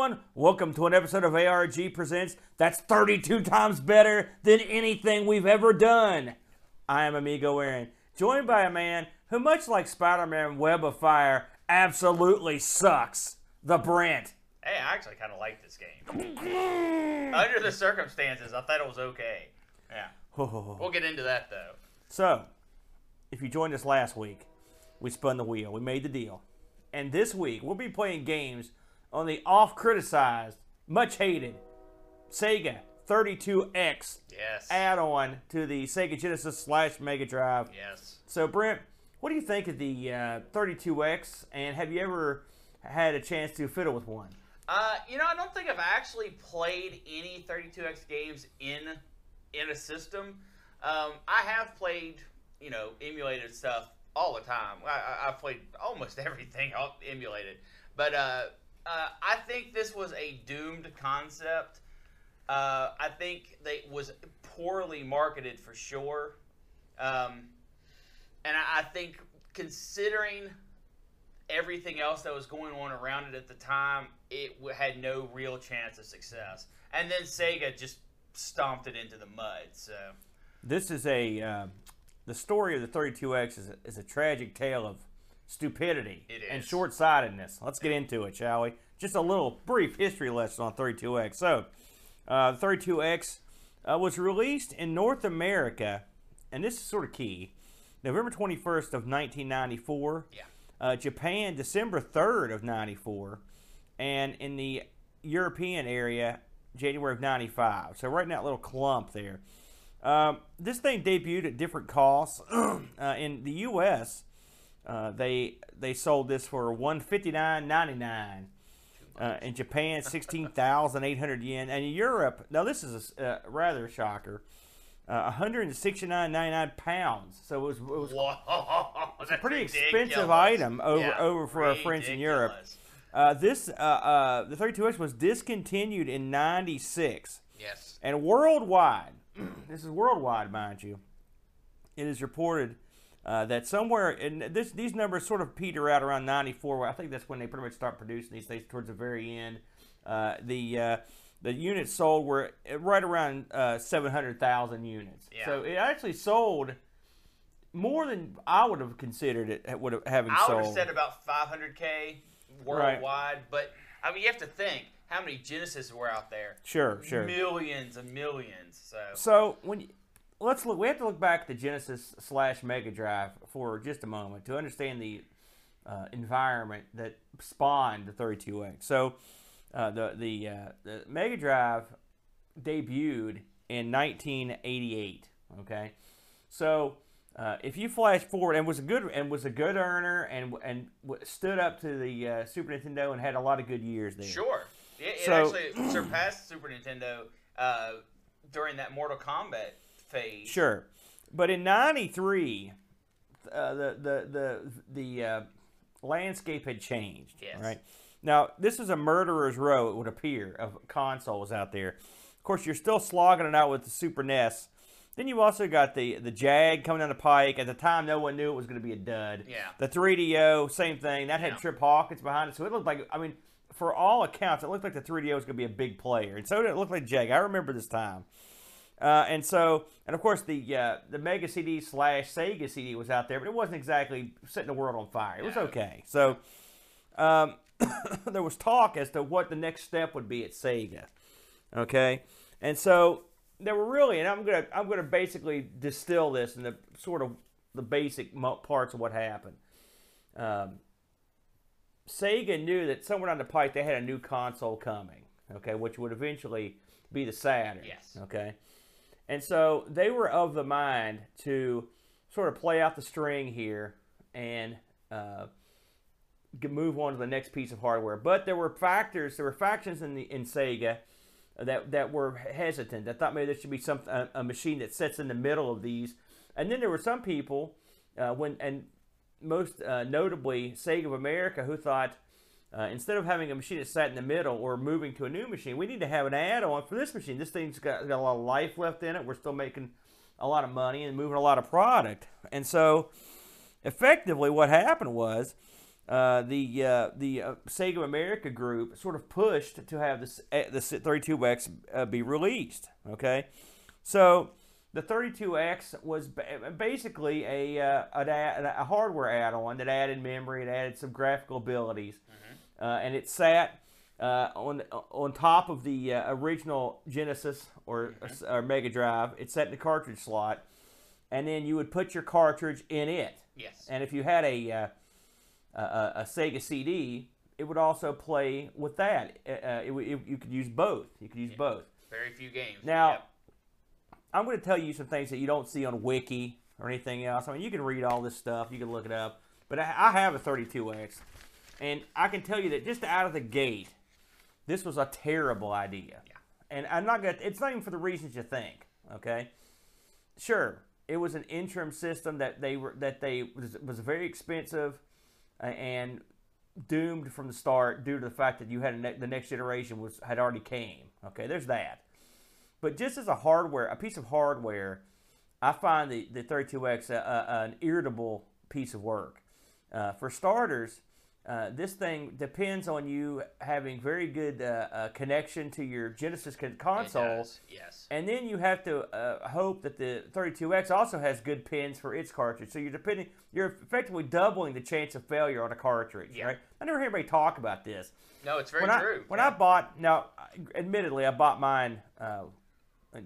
everyone. Welcome to an episode of ARG Presents that's 32 times better than anything we've ever done. I am Amigo Aaron, joined by a man who, much like Spider Man Web of Fire, absolutely sucks. The Brent. Hey, I actually kind of like this game. Under the circumstances, I thought it was okay. Yeah. Oh. We'll get into that though. So, if you joined us last week, we spun the wheel. We made the deal. And this week, we'll be playing games on the oft criticized, much hated Sega 32X Yes. add on to the Sega Genesis slash Mega Drive. yes. So, Brent, what do you think of the uh, 32X? And have you ever had a chance to fiddle with one? Uh, you know, I don't think I've actually played any 32x games in in a system. Um, I have played, you know, emulated stuff all the time. I, I, I've played almost everything emulated, but uh, uh, I think this was a doomed concept. Uh, I think they was poorly marketed for sure, um, and I, I think considering everything else that was going on around it at the time, it had no real chance of success. And then Sega just stomped it into the mud. So This is a uh, the story of the 32X is a, is a tragic tale of stupidity and is. short-sightedness. Let's get into it, shall we? Just a little brief history lesson on 32X. So, uh, 32X uh, was released in North America, and this is sort of key. November 21st of 1994. yeah, Uh, Japan, December 3rd of 94. And in the European area, January of 95. So right in that little clump there. Um, this thing debuted at different costs. uh, in the U.S., uh, they they sold this for 159.99. Uh, in Japan, 16,800 yen. And in Europe, now this is a uh, rather a shocker, uh, 169.99 pounds. So it was, it was Whoa, a pretty expensive item over over for our friends in Europe. Uh, this uh, uh, the 32X was discontinued in '96, Yes. and worldwide, this is worldwide, mind you. It is reported uh, that somewhere in this these numbers sort of peter out around '94. Where I think that's when they pretty much start producing these things towards the very end. Uh, the uh, the units sold were right around uh, 700,000 units. Yeah. So it actually sold more than I would have considered it would have having sold. I would sold. have said about 500k worldwide, but I mean, you have to think how many Genesis were out there. Sure, sure. Millions and millions. So So when let's look, we have to look back at the Genesis slash Mega Drive for just a moment to understand the uh, environment that spawned the 32X. So uh, the the uh, the Mega Drive debuted in 1988. Okay, so. Uh, if you flash forward and was a good and was a good earner and and w- stood up to the uh, Super Nintendo and had a lot of good years there. Sure. It, it So- actually surpassed Super Nintendo uh, during that Mortal Kombat phase. Sure, but in '93, uh, the the the the uh, landscape had changed. Yes. Right now, this is a murderer's row. It would appear of consoles out there. Of course, you're still slogging it out with the Super NES. Then you also got the the Jag coming down the pike. At the time, no one knew it was going to be a dud. Yeah. The 3DO, same thing. That had Yeah. Trip Hawkins behind it, so it looked like. I mean, for all accounts, it looked like the 3DO was going to be a big player, and so did it look like Jag. I remember this time. Uh, and so, and of course, the uh, the Mega CD slash Sega CD was out there, but it wasn't exactly setting the world on fire. It was okay. So, um, there was talk as to what the next step would be at Sega. Okay, and so there were really, and I'm gonna I'm gonna basically distill this in the sort of the basic parts of what happened. Um, Sega knew that somewhere down the pike they had a new console coming. Okay, which would eventually be the Saturn. Yes. Okay. And so they were of the mind to sort of play out the string here and uh, move on to the next piece of hardware. But there were factors, there were factions in the in Sega that that were hesitant. That thought maybe there should be some a, a machine that sits in the middle of these. And then there were some people uh, when and most uh, notably Sega of America who thought uh, instead of having a machine that sat in the middle or moving to a new machine, we need to have an add-on for this machine. This thing's got, got a lot of life left in it. We're still making a lot of money and moving a lot of product. And so, effectively, what happened was uh, the uh, the uh, Sega America group sort of pushed to have this uh, the 32X uh, be released. Okay, so the 32X was basically a uh, an a hardware add-on that added memory, it added some graphical abilities, uh, and it sat uh, on on top of the uh, original Genesis or, or Mega Drive. It sat in the cartridge slot, and then you would put your cartridge in it. Yes. And if you had a uh, a, a, Sega CD, it would also play with that. Uh, uh, it, it, you could use both. You could use both. Very few games. Now, Yep. I'm going to tell you some things that you don't see on Wiki or anything else. I mean, you can read all this stuff, you can look it up. But I, I have a 32X, and I can tell you that just out of the gate, this was a terrible idea. Yeah. And I'm not going to, it's not even for the reasons you think, okay? Sure, it was an interim system that they were, that they, was, was very expensive and doomed from the start due to the fact that you had a ne- the next generation was had already came. Okay, there's that. But just as a hardware, a piece of hardware, I find the, the 32X a, a, an irritable piece of work. Uh, for starters, uh, this thing depends on you having very good uh, uh, connection to your Genesis con- console. Yes. And then you have to uh, hope that the 32X also has good pins for its cartridge. So you're depending, you're effectively doubling the chance of failure on a cartridge, Yeah. right? I never hear anybody talk about this. No, it's very when I, true. When I bought, now, admittedly, I bought mine uh,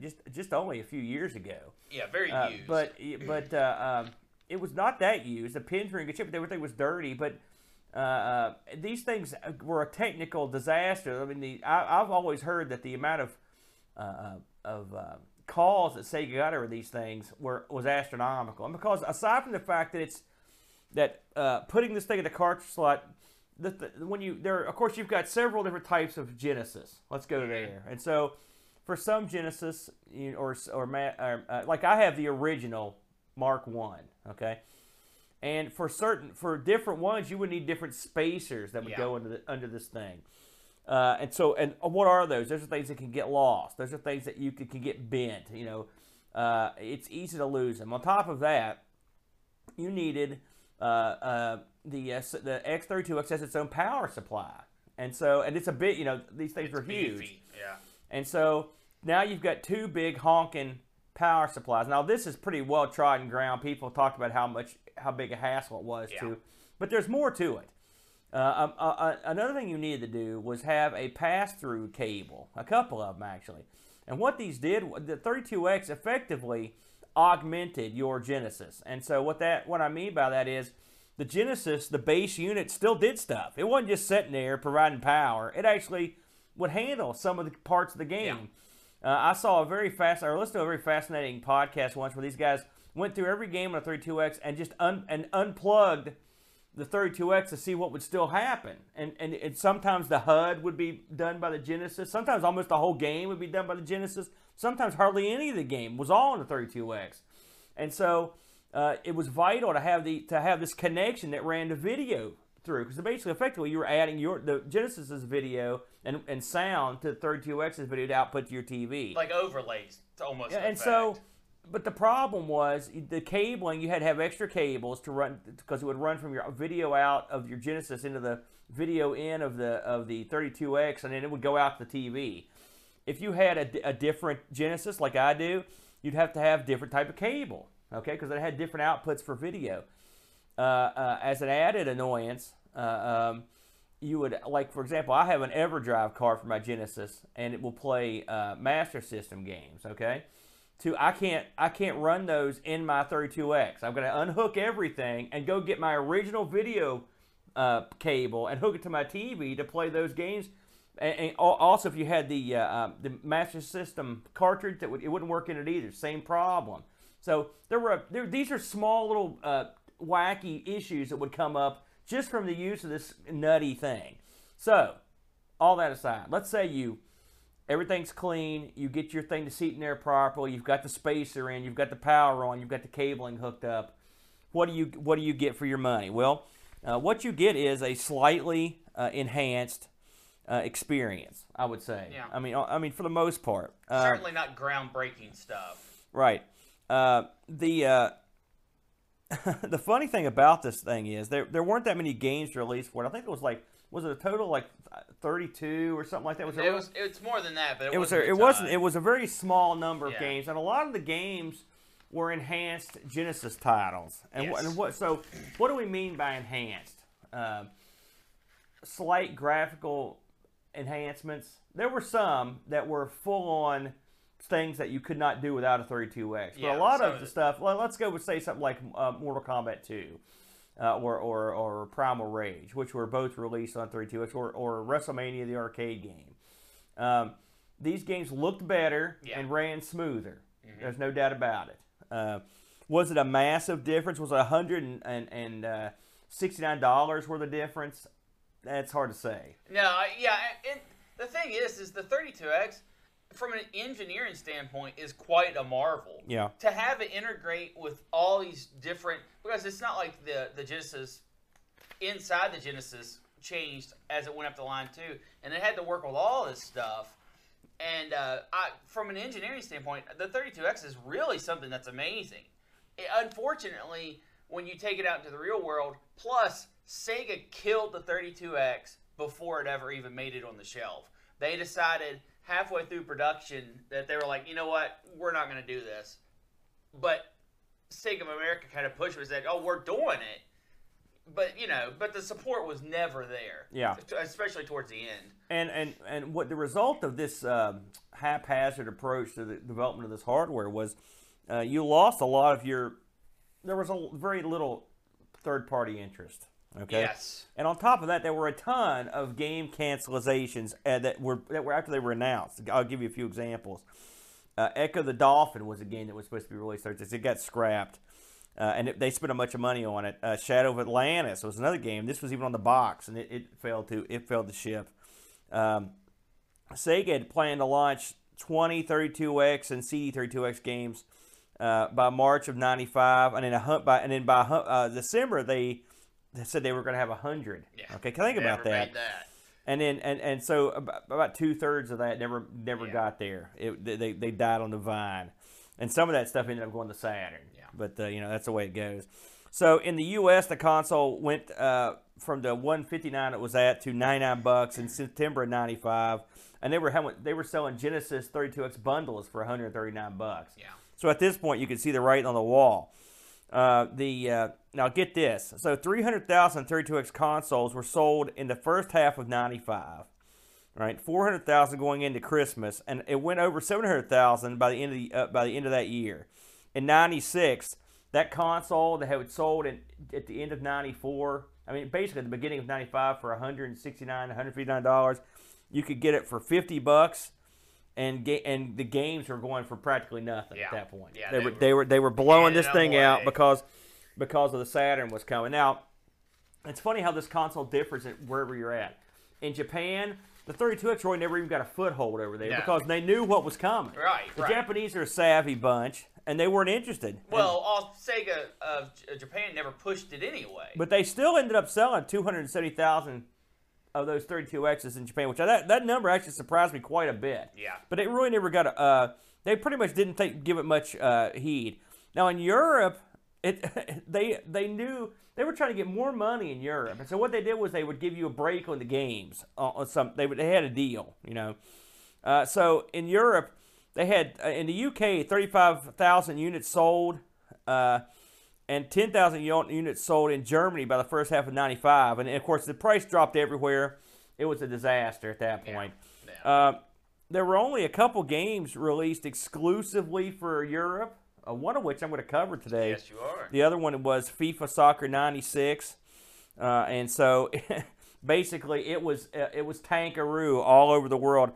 just just only a few years ago. yeah, very used. but but uh, um, it was not that used. The pins were in good shape, but everything was dirty. But uh, uh, these things were a technical disaster. I mean, the, I, I've always heard that the amount of uh, of uh, calls that Sega got over these things were was astronomical. And because aside from the fact that it's that uh, putting this thing in the cartridge slot, the, the, when you there, of course, you've got several different types of Genesis. Let's go there. And so, for some Genesis, you know, or or, or uh, like I have the original Mark One, okay. And for certain, for different ones, you would need different spacers that would Yeah. go under the, under this thing. Uh, and so, and what are those? Those are things that can get lost. Those are things that you can, can get bent. You know, uh, it's easy to lose them. On top of that, you needed uh, uh, the uh, the X32X has its own power supply, and so and it's a bit. You know, these things it's were huge. beefy. Yeah. And so now you've got two big honking power supplies. Now this is pretty well trodden ground. People talked about how much how big a hassle it was Yeah. to, but there's more to it. Uh, um, uh, uh, another thing you needed to do was have a pass-through cable, a couple of them actually. And what these did, the 32X effectively augmented your Genesis. And so what that what I mean by that is the Genesis, the base unit still did stuff. It wasn't just sitting there providing power. It actually would handle some of the parts of the game. Uh, I saw a very fast, or listened to a very fascinating podcast once where these guys went through every game on a 32X and just un, and unplugged the 32X to see what would still happen. And, and and sometimes the HUD would be done by the Genesis. Sometimes almost the whole game would be done by the Genesis. Sometimes hardly any of the game was all on the 32X. And so uh, it was vital to have the to have this connection that ran the video through because basically effectively you were adding your the Genesis's video and, and sound to the 32X's video to output to your TV. Like overlays, almost. Yeah, and so. But the problem was the cabling. You had to have extra cables to run because it would run from your video out of your Genesis into the video in of the of the 32X, and then it would go out to the TV. If you had a, a different Genesis like I do, you'd have to have different type of cable, okay? Because it had different outputs for video. Uh, uh, as an added annoyance, uh, um, you would like, for example, I have an EverDrive card for my Genesis, and it will play uh, Master System games. Okay, to I can't I can't run those in my 32X. I'm going to unhook everything and go get my original video uh, cable and hook it to my TV to play those games. And, and also, if you had the uh, um, the Master System cartridge, that would, it wouldn't work in it either. Same problem. So there were there, these are small little uh, wacky issues that would come up just from the use of this nutty thing. So all that aside, let's say you everything's clean, you get your thing to seat in there properly, you've got the spacer in, you've got the power on, you've got the cabling hooked up. What do you what do you get for your money? Well, uh, what you get is a slightly uh, enhanced uh, experience. I would say. Yeah. I mean, I mean for the most part. Uh, certainly not groundbreaking stuff. Right. Uh, the uh, the funny thing about this thing is there there weren't that many games released for it. I think it was like was it a total like 32 or something like that? Was it was it's more than that, but it, it was a, it wasn't it was a very small number of games, and a lot of the games were enhanced Genesis titles. And, what, Yes. and what so what do we mean by enhanced? Um, slight graphical enhancements. There were some that were full on things that you could not do without a 32x. But Yeah, a lot of of the stuff. Well, let's go with say something like uh, Mortal Kombat 2. Uh, or, or, or Primal Rage, which were both released on 32X, or, or WrestleMania, the arcade game. Um, these games looked better Yeah. and ran smoother. There's no doubt about it. Uh, was it a massive difference? Was it a hundred and and, and uh, sixty nine dollars worth of difference? That's hard to say. No, yeah, and the thing is, is the 32X, from an engineering standpoint, is quite a marvel. Yeah. To have it integrate with all these different, because it's not like the the Genesis inside the Genesis changed as it went up the line too, and it had to work with all this stuff. And uh, I, from an engineering standpoint, the 32X is really something that's amazing. It- unfortunately, when you take it out into the real world, plus Sega killed the 32X before it ever even made it on the shelf. They decided halfway through production that they were like, you know what, we're not going to do this. But Sega of America kind of pushed and said, oh, we're doing it. But you know, but the support was never there. Yeah. especially towards the end. And and and what the result of this um, haphazard approach to the development of this hardware was, uh, you lost a lot of your. There was a very little third party interest. Okay. Yes. And on top of that, there were a ton of game cancelizations uh, that were that were after they were announced. I'll give you a few examples. Uh, Ecco the Dolphin was a game that was supposed to be released Thursday. It got scrapped, uh, and it, they spent a bunch of money on it. Uh, Shadow of Atlantis was another game. This was even on the box, and it, it failed to it failed to ship. Um, Sega had planned to launch 20 32x and CD32x games uh, by March of '95, and then a hunt by and then by uh, December they, they said they were going to have a hundred. Yeah. Okay, think Never about that. that. And then and, and so about, about two thirds of that never never Yeah. got there. It, they they died on the vine, and some of that stuff ended up going to Saturn. Yeah. But uh, you know that's the way it goes. So in the U.S., the console went uh, from the 159 it was at to 99 bucks in September of '95, and they were having, they were selling Genesis 32x bundles for 139 bucks. Yeah. So at this point, you can see the writing on the wall. Uh, the uh, now get this. So 300,000 32x consoles were sold in the first half of '95. Right, 400,000 going into Christmas, and it went over 700,000 by the end of the uh, by the end of that year. In '96, that console that had sold in, at the end of '94, I mean basically at the beginning of '95 for 169, 159 dollars, you could get it for 50 bucks and ga- and the games were going for practically nothing Yeah. at that point. Yeah, they, they were, were they were they were blowing this thing out because because of the Saturn was coming. Now, it's funny how this console differs at wherever you're at. In Japan, the 32X really never even got a foothold over there No. because they knew what was coming. Right, The right. Japanese are a savvy bunch, and they weren't interested. Well, all Sega of Japan never pushed it anyway. But they still ended up selling 270,000 of those 32Xs in Japan, which I, that, that number actually surprised me quite a bit. Yeah. But it really never got a, uh, they pretty much didn't think, give it much uh, heed. Now in Europe, it they they knew they were trying to get more money in Europe, and so what they did was they would give you a break on the games on, on some. They would they had a deal, you know. Uh, so in Europe, they had uh, in the UK thirty five thousand units sold. Uh, and 10,000 units sold in Germany by the first half of 95. And of course, the price dropped everywhere. It was a disaster at that point. Yeah. Uh, there were only a couple games released exclusively for Europe, uh, one of which I'm going to cover today. yes, you are. The other one was FIFA Soccer '96, uh, and so basically it was uh, it was Tankaroo all over the world.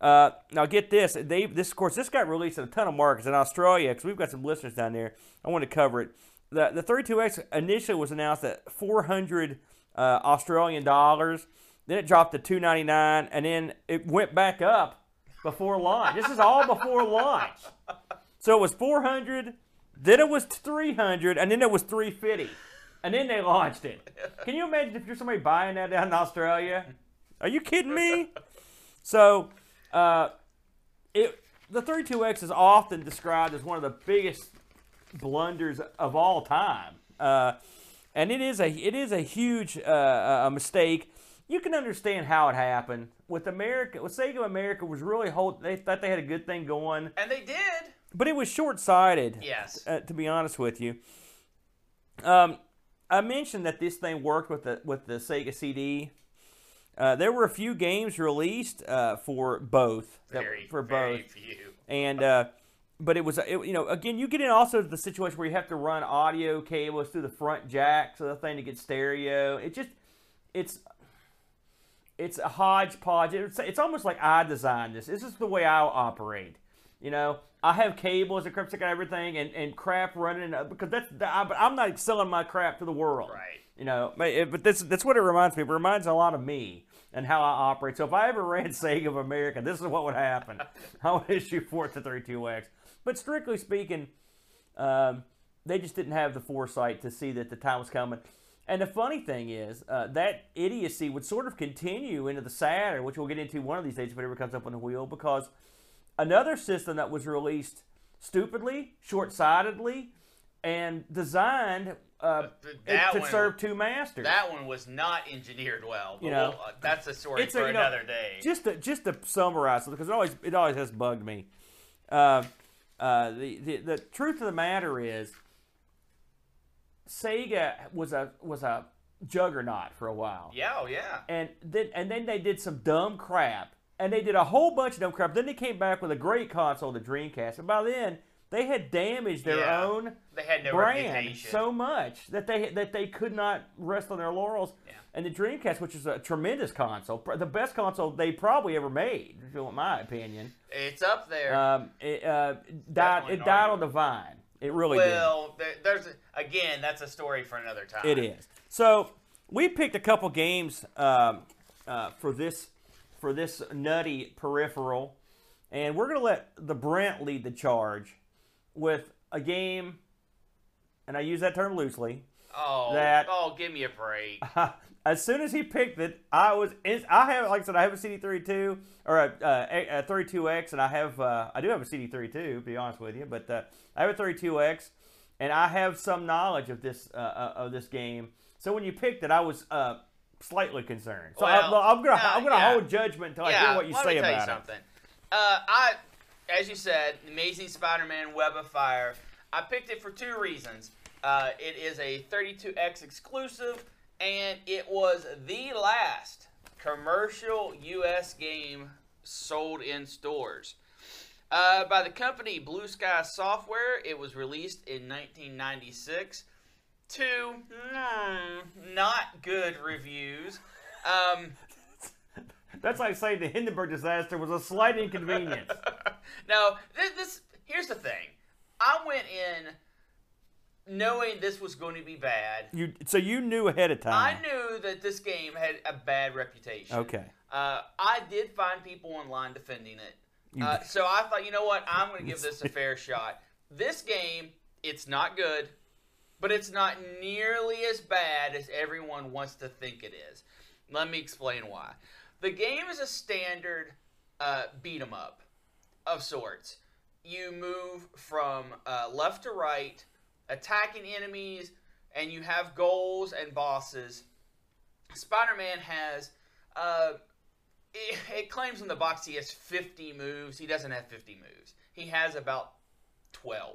Uh, now get this, they this of course this got released in a ton of markets in Australia because we've got some listeners down there. I want to cover it. The the 32x initially was announced at 400 uh, Australian dollars. Then it dropped to 299, and then it went back up before launch. This is all before launch. So it was 400, then it was 300, and then it was 350. And then they launched it. Can you imagine if you're somebody buying that down in Australia? Are you kidding me? So, uh, it the 32X is often described as one of the biggest blunders of all time Uh, and it is a it is a huge uh, a mistake. You can understand how it happened. With America, with Sega America was really hold. They thought they had a good thing going, And they did. but it was short sighted. Yes. Uh, to be honest with you, um, I mentioned that this thing worked with the with the Sega CD. Uh, there were a few games released uh, for both. that- Very, for very both few. and uh, but it was it, you know again you get in also the situation where you have to run audio cables through the front jacks of the thing to get stereo. It just it's it's a hodgepodge. It's, it's almost like I designed this. This is the way I operate. You know, I have cables and crap and everything, and, and crap running uh, because that's I, but I'm not selling my crap to the world. Right. You know, but it- but this that's what it reminds me. of. It reminds a lot of me and how I operate. So if I ever ran Sega of America, this is what would happen. I would issue four to 32X. But strictly speaking, um, they just didn't have the foresight to see that the time was coming. And the funny thing is, uh, that idiocy would sort of continue into the Saturn, which we'll get into one of these days if it ever comes up on the wheel, because another system that was released stupidly, short-sightedly, and designed uh, that to one- serve two masters. That one was not engineered well. But You know, we'll- uh, that's a story it's a- for know, another day. Just to just to summarize, because it always it always has bugged me. Uh, uh, the, the the truth of the matter is, Sega was a was a juggernaut for a while, yeah, oh yeah. and then and then they did some dumb crap, and they did a whole bunch of dumb crap. Then they came back with a great console, the Dreamcast, and by then they had damaged their Yeah. own They had no brand reputation. so much that they that they could not rest on their laurels. Yeah. And the Dreamcast, which is a tremendous console, the best console they probably ever made, if you want my opinion, it's up there. um, it uh, died. It died on the vine. It really well, there, there's again, that's a story for another time. It is. So we picked a couple games um, uh, for this for this nutty peripheral, and we're gonna let the Brent lead the charge with a game, and I use that term loosely. Oh, That- oh, give me a break. as soon as he picked it, I was. I have, like I said, I have a CD32 or a, a, a 32X, and I have. Uh, I do have a CD32, to be honest with you, but uh, I have a 32X, and I have some knowledge of this uh, uh, of this game. So when you picked it, I was uh, slightly concerned. So I, Well, I'm gonna no, I'm gonna yeah. hold judgment until I hear what you let say me tell about you it. something. Uh, I, as you said, Amazing Spider-Man: Web of Fire. I picked it for two reasons. Uh, it is a 32X exclusive, and it was the last commercial U.S. game sold in stores. Uh, by the company Blue Sky Software, it was released in 1996 to mm, not good reviews. Um, That's like saying the Hindenburg disaster was a slight inconvenience. now, this, this here's the thing. I went in knowing this was going to be bad. you so you knew ahead of time. I knew that this game had a bad reputation. Okay. Uh, I did find people online defending it. Uh, so I thought, you know what? I'm going to give this a fair shot. This game, it's not good, but it's not nearly as bad as everyone wants to think it is. Let me explain why. The game is a standard uh, beat 'em up of sorts. You move from uh, left to right, attacking enemies, and you have goals and bosses. Spider-Man has uh, it, it claims in the box he has 50 moves. He doesn't have 50 moves. He has about 12.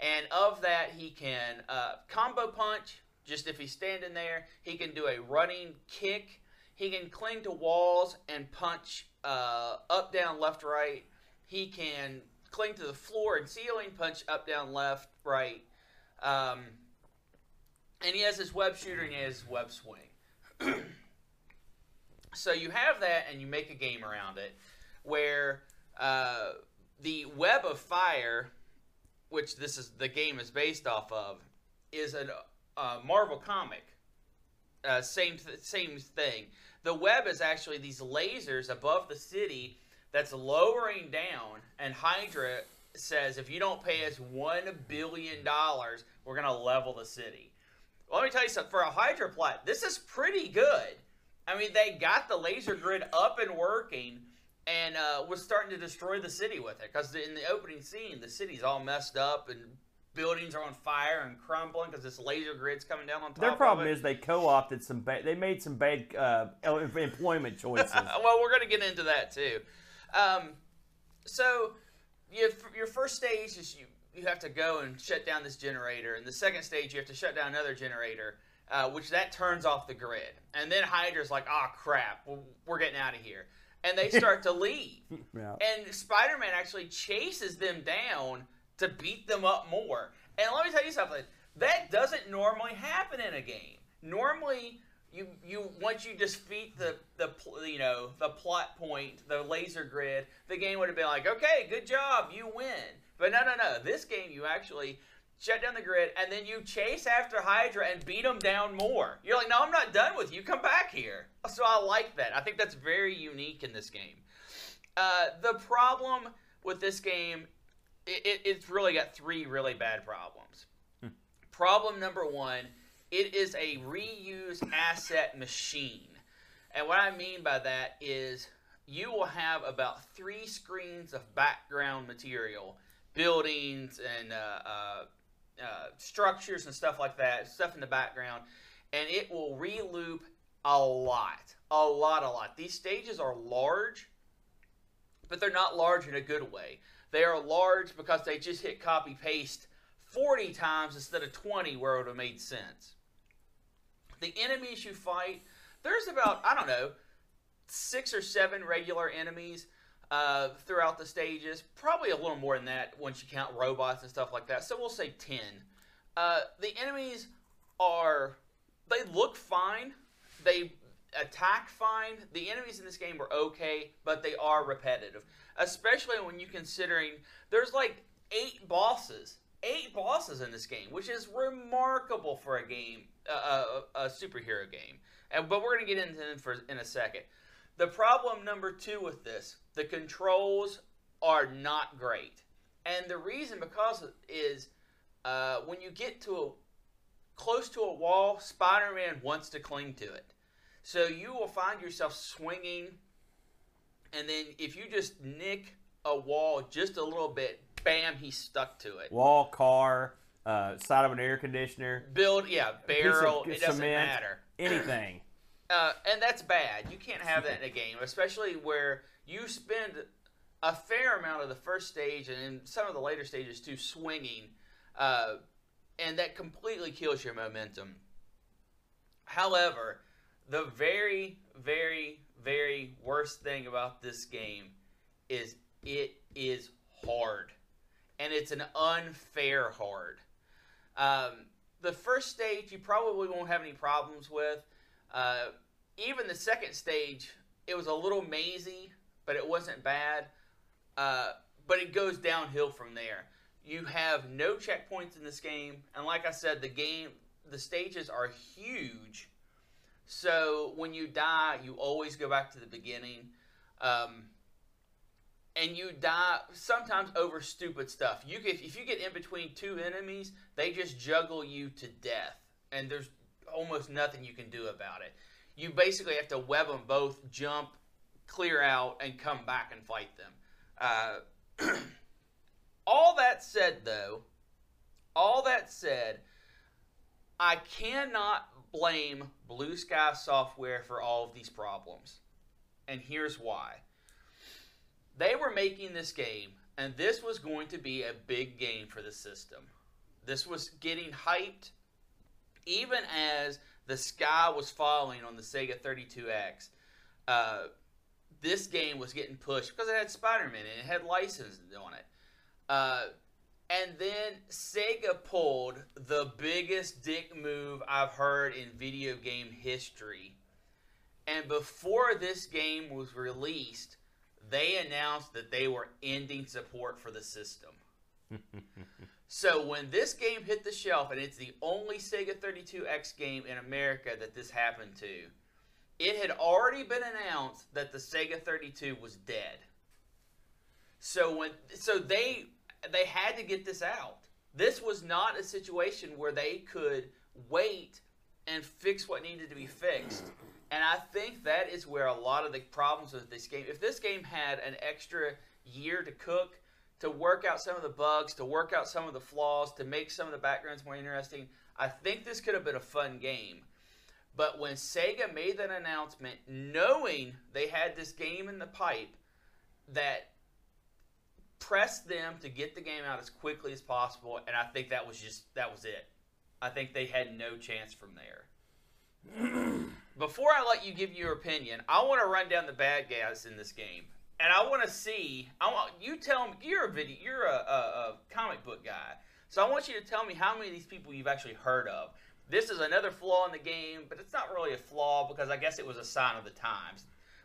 And of that, he can uh, combo punch, just if he's standing there. He can do a running kick. He can cling to walls and punch uh, up, down, left, right. He can cling to the floor and ceiling, punch up, down, left, right. Um, and he has his web shooter and he has his web swing. so you have that and you make a game around it where uh, the web of fire which this is the game is based off of is a uh, marvel comic uh, same th- same thing the web is actually these lasers above the city that's lowering down and hydra says if you don't pay us one billion dollars we're going to level the city well, let me tell you something. For a Hydra plot, this is pretty good. I mean, they got the laser grid up and working, and uh, was starting to destroy the city with it. Because in the opening scene, the city's all messed up and buildings are on fire and crumbling because this laser grid's coming down on top. Of it. Their problem is they co-opted some. Ba- they made some bad uh, employment choices. well, we're going to get into that too. Um, so, you, your first stage is you you have to go and shut down this generator, and the second stage you have to shut down another generator, uh, which that turns off the grid. And then Hydra's like, "Oh crap, we're getting out of here," and they start to leave. yeah. And Spider-Man actually chases them down to beat them up more. And let me tell you something. That doesn't normally happen in a game. Normally, you you once you defeat the the you know the plot point, the laser grid, the game would have been like, okay, good job, you win. But no, no, no. This game, you actually shut down the grid and then you chase after Hydra and beat them down more. You're like, no, I'm not done with you. Come back here. So I like that. I think that's very unique in this game. Uh, the problem with this game, it, it, it's really got three really bad problems. Problem number one, it is a reuse asset machine. And what I mean by that is you will have about three screens of background material, buildings and uh, uh, uh, structures and stuff like that, stuff in the background, and it will reloop a lot, a lot, a lot. These stages are large, but they're not large in a good way. They are large because they just hit copy paste 40 times instead of 20 where it would have made sense. The enemies you fight, there's about, I don't know, six or seven regular enemies uh, throughout the stages. Probably a little more than that once you count robots and stuff like that. So we'll say 10. Uh, the enemies are, they look fine. They attack fine. The enemies in this game are okay, but they are repetitive. Especially when you considering there's like eight bosses. Eight bosses in this game, which is remarkable for a game, uh, a, a superhero game. And, but we're going to get into it for, in a second. The problem number two with this, the controls are not great. And the reason because is uh, when you get to a close to a wall, Spider-Man wants to cling to it. So you will find yourself swinging, and then if you just nick a wall just a little bit, bam, he stuck to it. Wall, car, uh, side of an air conditioner, Build, yeah, barrel, it doesn't cement. matter. anything. Uh, and that's bad. You can't have that in a game, especially where you spend a fair amount of the first stage and in some of the later stages too swinging, uh, and that completely kills your momentum. However, the very, very, very worst thing about this game is it is hard, and it's an unfair hard. Um, the first stage you probably won't have any problems with. Uh, even the second stage, it was a little mazy, but it wasn't bad. Uh, but it goes downhill from there. You have no checkpoints in this game, and like I said, the game, the stages are huge. So when you die, you always go back to the beginning, um, and you die sometimes over stupid stuff. You get, if you get in between two enemies, they just juggle you to death, and there's almost nothing you can do about it. You basically have to web them both, jump, clear out, and come back and fight them. Uh, all that said, though, all that said, I cannot blame Blue Sky Software for all of these problems. And here's why. They were making this game, and this was going to be a big game for the system. This was getting hyped even as the sky was falling on the Sega 32X. Uh, this game was getting pushed because it had Spider-Man and it had licenses on it. Uh, and then Sega pulled the biggest dick move I've heard in video game history. And before this game was released, they announced that they were ending support for the system. so when this game hit the shelf, and it's the only Sega 32X game in America that this happened to, it had already been announced that the Sega 32 was dead. So when so they they had to get this out. This was not a situation where they could wait and fix what needed to be fixed. And I think that is where a lot of the problems with this game. If this game had an extra year to cook to work out some of the bugs, to work out some of the flaws, to make some of the backgrounds more interesting. I think this could have been a fun game. But when Sega made that announcement, knowing they had this game in the pipe, that pressed them to get the game out as quickly as possible, and I think that was just that was it. I think they had no chance from there. Before I let you give your opinion, I want to run down the bad guys in this game, and I want to see. I want you tell me you're a video, you're a, a, a comic book guy, so I want you to tell me how many of these people you've actually heard of. This is another flaw in the game, but it's not really a flaw because I guess it was a sign of the times.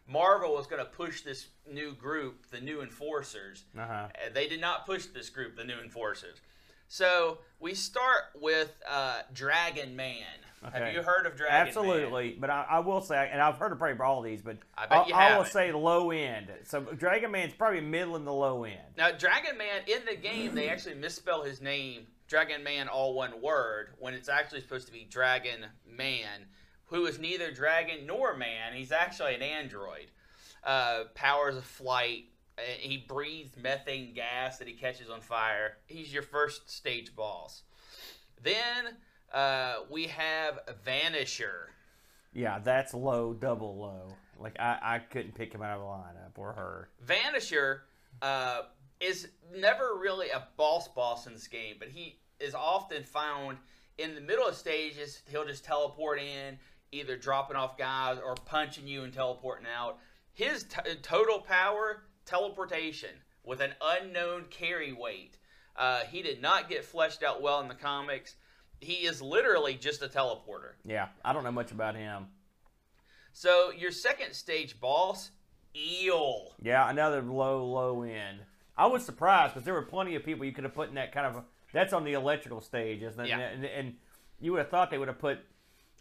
Marvel was going to push this new group, the New Enforcers. Uh-huh. Uh, They did not push this group, the New Enforcers. So we start with uh, Dragon Man. Have you heard of Dragon Man? Absolutely, but I, I will say, and I've heard of probably all these, but I bet you I will say low end. So Dragon Man's probably middle in the low end. Now, Dragon Man in the game, they actually misspell his name, Dragonman, all one word, when it's actually supposed to be Dragon Man, who is neither dragon nor man. He's actually an android. Uh, powers of flight. uh, He breathes methane gas that he catches on fire. He's your first stage boss. Then uh, we have Vanisher. Yeah, that's low, double low. Like I, I couldn't pick him out of the lineup or her. Vanisher uh, is never really a boss boss in this game, but he is often found in the middle of stages. He'll just teleport in, either dropping off guys or punching you and teleporting out. His t- total power, teleportation with an unknown carry weight. Uh, he did not get fleshed out well in the comics. He is literally just a teleporter. Yeah, I don't know much about him. So your second stage boss, Eel. Yeah, another low, low end. I was surprised because there were plenty of people you could have put in that kind of. A, that's on the electrical stage, isn't it? Yeah. And, and you would have thought they would have put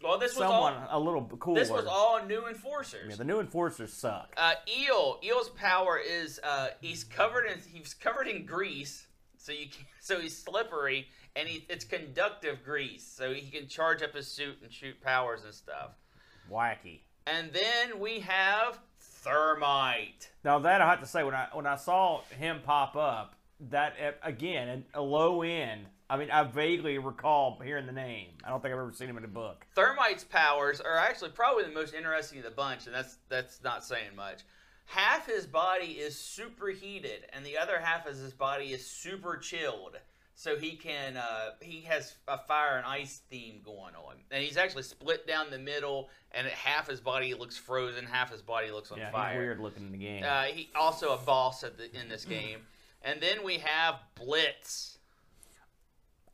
Well, this was someone all. a little cooler. This was all new enforcers. Yeah, the new enforcers suck. Uh, Eel, Eel's power is uh, he's covered in he's covered in grease, so you can, so he's slippery and he, it's conductive grease, so he can charge up his suit and shoot powers and stuff. Wacky. And then we have Thermite. Now that I have to say, when I when I saw him pop up, that eh, again a low end. I mean, I vaguely recall hearing the name. I don't think I've ever seen him in a book. Thermite's powers are actually probably the most interesting of the bunch, and that's that's not saying much. Half his body is superheated, and the other half of his body is super chilled. So he can uh, he has a fire and ice theme going on, and he's actually split down the middle, and half his body looks frozen, half his body looks on Yeah, fire. he's weird looking in the game. Uh, he also a boss at the, in this game, and then we have Blitz.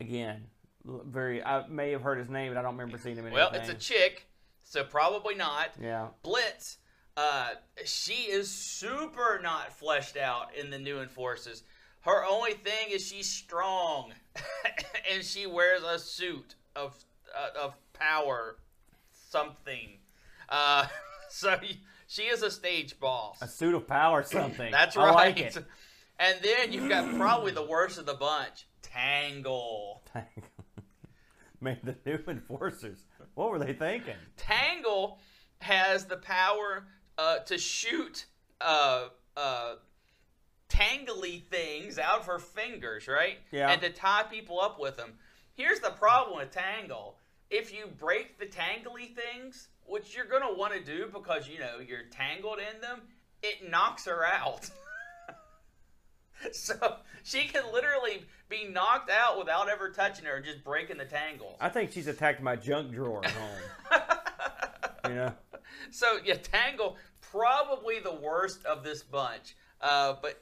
again, very. I may have heard his name, but I don't remember seeing him in Well, it's a chick, so probably not. yeah. Blitz, uh, she is super not fleshed out in the new enforcers. Her only thing is she's strong, and she wears a suit of uh, of power, something. Uh, so she is a stage boss. A suit of power, something. That's I right. like it. And then you've got probably the worst of the bunch, Tangle. Tangle. Man, the new enforcers. What were they thinking? Tangle has the power uh, to shoot uh, uh, tangly things out of her fingers, right? Yeah. And to tie people up with them. Here's the problem with Tangle. If you break the tangly things, which you're going to want to do because, you know, you're tangled in them, it knocks her out. so she can literally be knocked out without ever touching her, just breaking the tangles. I think she's attacked my junk drawer at home. you know? So yeah, Tangle probably the worst of this bunch. Uh, but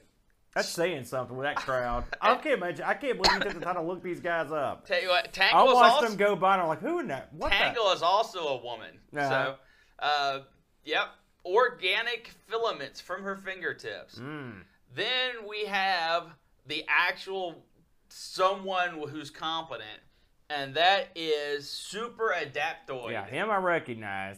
That's saying something with that crowd. I can't imagine. I can't believe you took the time to look these guys up. tell you what, I Tangle is watched also them go by and I'm like, who in that? What Tangle is also a woman. Uh-huh. So, uh, yep, organic filaments from her fingertips. Mm. Then we have the actual someone who's competent, and that is Super Adaptoid. Yeah, him I recognize.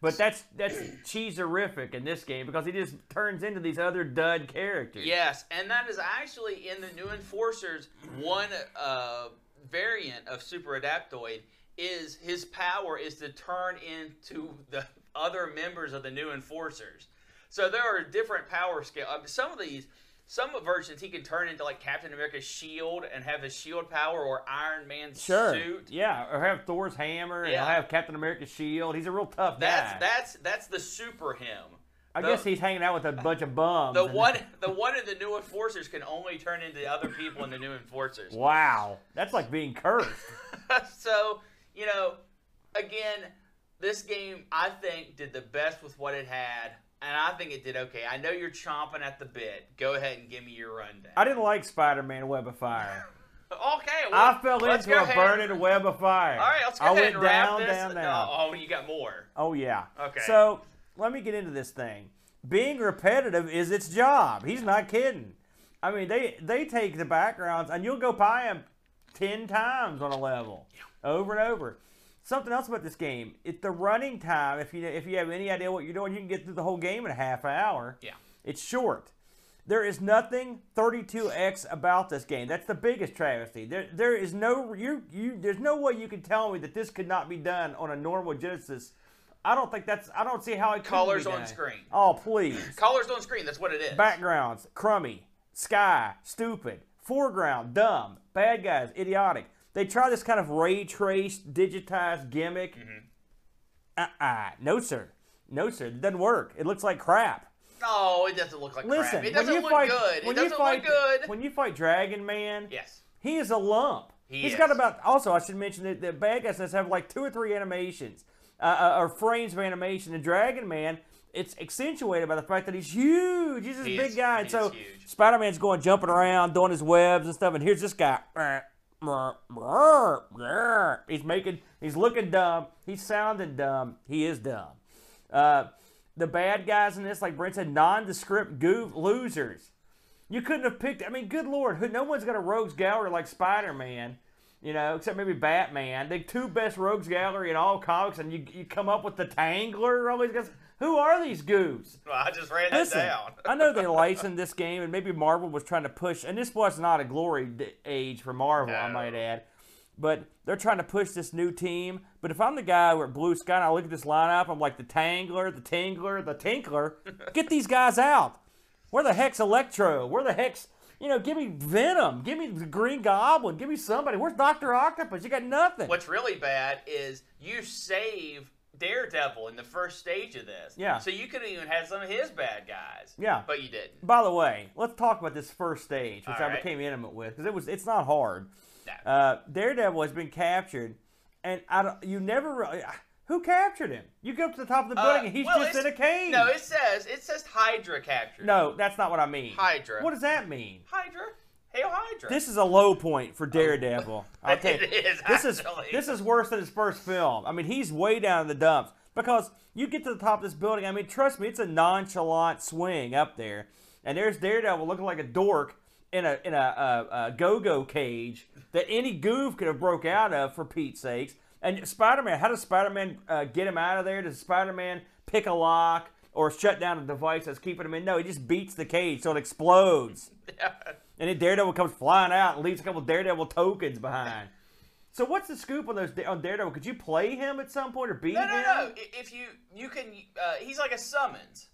But that's that's cheeserific in this game because he just turns into these other dud characters. Yes, and that is actually in the new Enforcers one uh, variant of Super Adaptoid is his power is to turn into the other members of the new Enforcers. So there are different power scale. Some of these, some versions he can turn into like Captain America's shield and have his shield power or Iron Man's Sure. suit. Yeah, or have Thor's hammer, and Yeah. he'll have Captain America's shield. He's a real tough guy. That's that's that's the super him. I the- guess he's hanging out with a bunch of bums. The one the one of the new enforcers can only turn into other people in the new enforcers. Wow, that's like being cursed. so, you know, again, this game I think did the best with what it had, and I think it did okay. I know you're chomping at the bit. Go ahead and give me your rundown. I didn't like Spider-Man Web of Fire. okay, well, I fell into a ahead. burning web of fire. All right, let's go I ahead went and wrap down, this. down, down. Oh, oh, you got more. Oh yeah. Okay. So let me get into this thing. Being repetitive is its job. He's not kidding. I mean, they they take the backgrounds and you'll go by them ten times on a level, over and over. Something else about this game: it's the running time. If you if you have any idea what you're doing, you can get through the whole game in a half hour. Yeah. It's short. There is nothing 32x about this game. That's the biggest travesty. There, there is no you, you. There's no way you can tell me that this could not be done on a normal Genesis. I don't think that's. I don't see how it could Colors be on done. screen. Oh please. Colors on screen. That's what it is. Backgrounds, crummy. Sky, stupid. Foreground, dumb. Bad guys, idiotic. They try this kind of ray traced, digitized gimmick. Mm-hmm. Uh-uh. No sir. No sir. It doesn't work. It looks like crap. No, it doesn't look like Listen, crap. It doesn't look fight, good. It when doesn't you fight, look good. When you fight Dragonman, yes. he is a lump. He He's is. got about. Also, I should mention that the bad guys have like two or three animations, uh, uh, or frames of animation. And Dragonman, it's accentuated by the fact that he's huge. He's this He big is- guy, and so. Spider Man's going jumping around, doing his webs and stuff. And here's this guy. He's making. He's looking dumb. He's sounding dumb. He is dumb. Uh, the bad guys in this, like Brent said, nondescript goof losers. You couldn't have picked. I mean, good lord, who- no one's got a rogues gallery like Spider Man, you know, except maybe Batman. The two best rogues gallery in all comics, and you you come up with the Tangler. These guys. Who are these goofs? Well, I just ran that Listen, down. I know they licensed this game, and maybe Marvel was trying to push. And this was not a glory d- age for Marvel, I might add. But they're trying to push this new team. But if I'm the guy with Blue Sky and I look at this lineup, I'm like the Tangler, the Tingler, the Tinkler. Get these guys out. Where the heck's Electro? Where the heck's you know? Give me Venom. Give me the Green Goblin. Give me somebody. Where's Doctor Octopus? You got nothing. What's really bad is you save Daredevil in the first stage of this. Yeah. So you could have even had some of his bad guys. Yeah. But you didn't. By the way, let's talk about this first stage, which All I right. became intimate with because it was it's not hard. No. Uh, Daredevil has been captured, and I don't, you never really. Who captured him? You go up to the top of the building, Uh, and he's well, just in a cage. No, it says it says Hydra captured. No, that's not what I mean. Hydra. What does that mean? Hydra. Hail Hydra. This is a low point for Daredevil. I'll tell you. It is, This is this is worse than his first film. I mean, he's way down in the dumps because you get to the top of this building. I mean, trust me, it's a nonchalant swing up there, and there's Daredevil looking like a dork in a in a, a, a go-go cage that any goof could have broke out of for Pete's sakes. And Spider-Man, how does Spider-Man uh, get him out of there? Does Spider-Man pick a lock or shut down a device that's keeping him in? No, he just beats the cage so it explodes. And then Daredevil comes flying out and leaves a couple Daredevil tokens behind. So what's the scoop on those on Daredevil? Could you play him at some point or beat him? no, no. I- If you you can, uh, he's like a summons.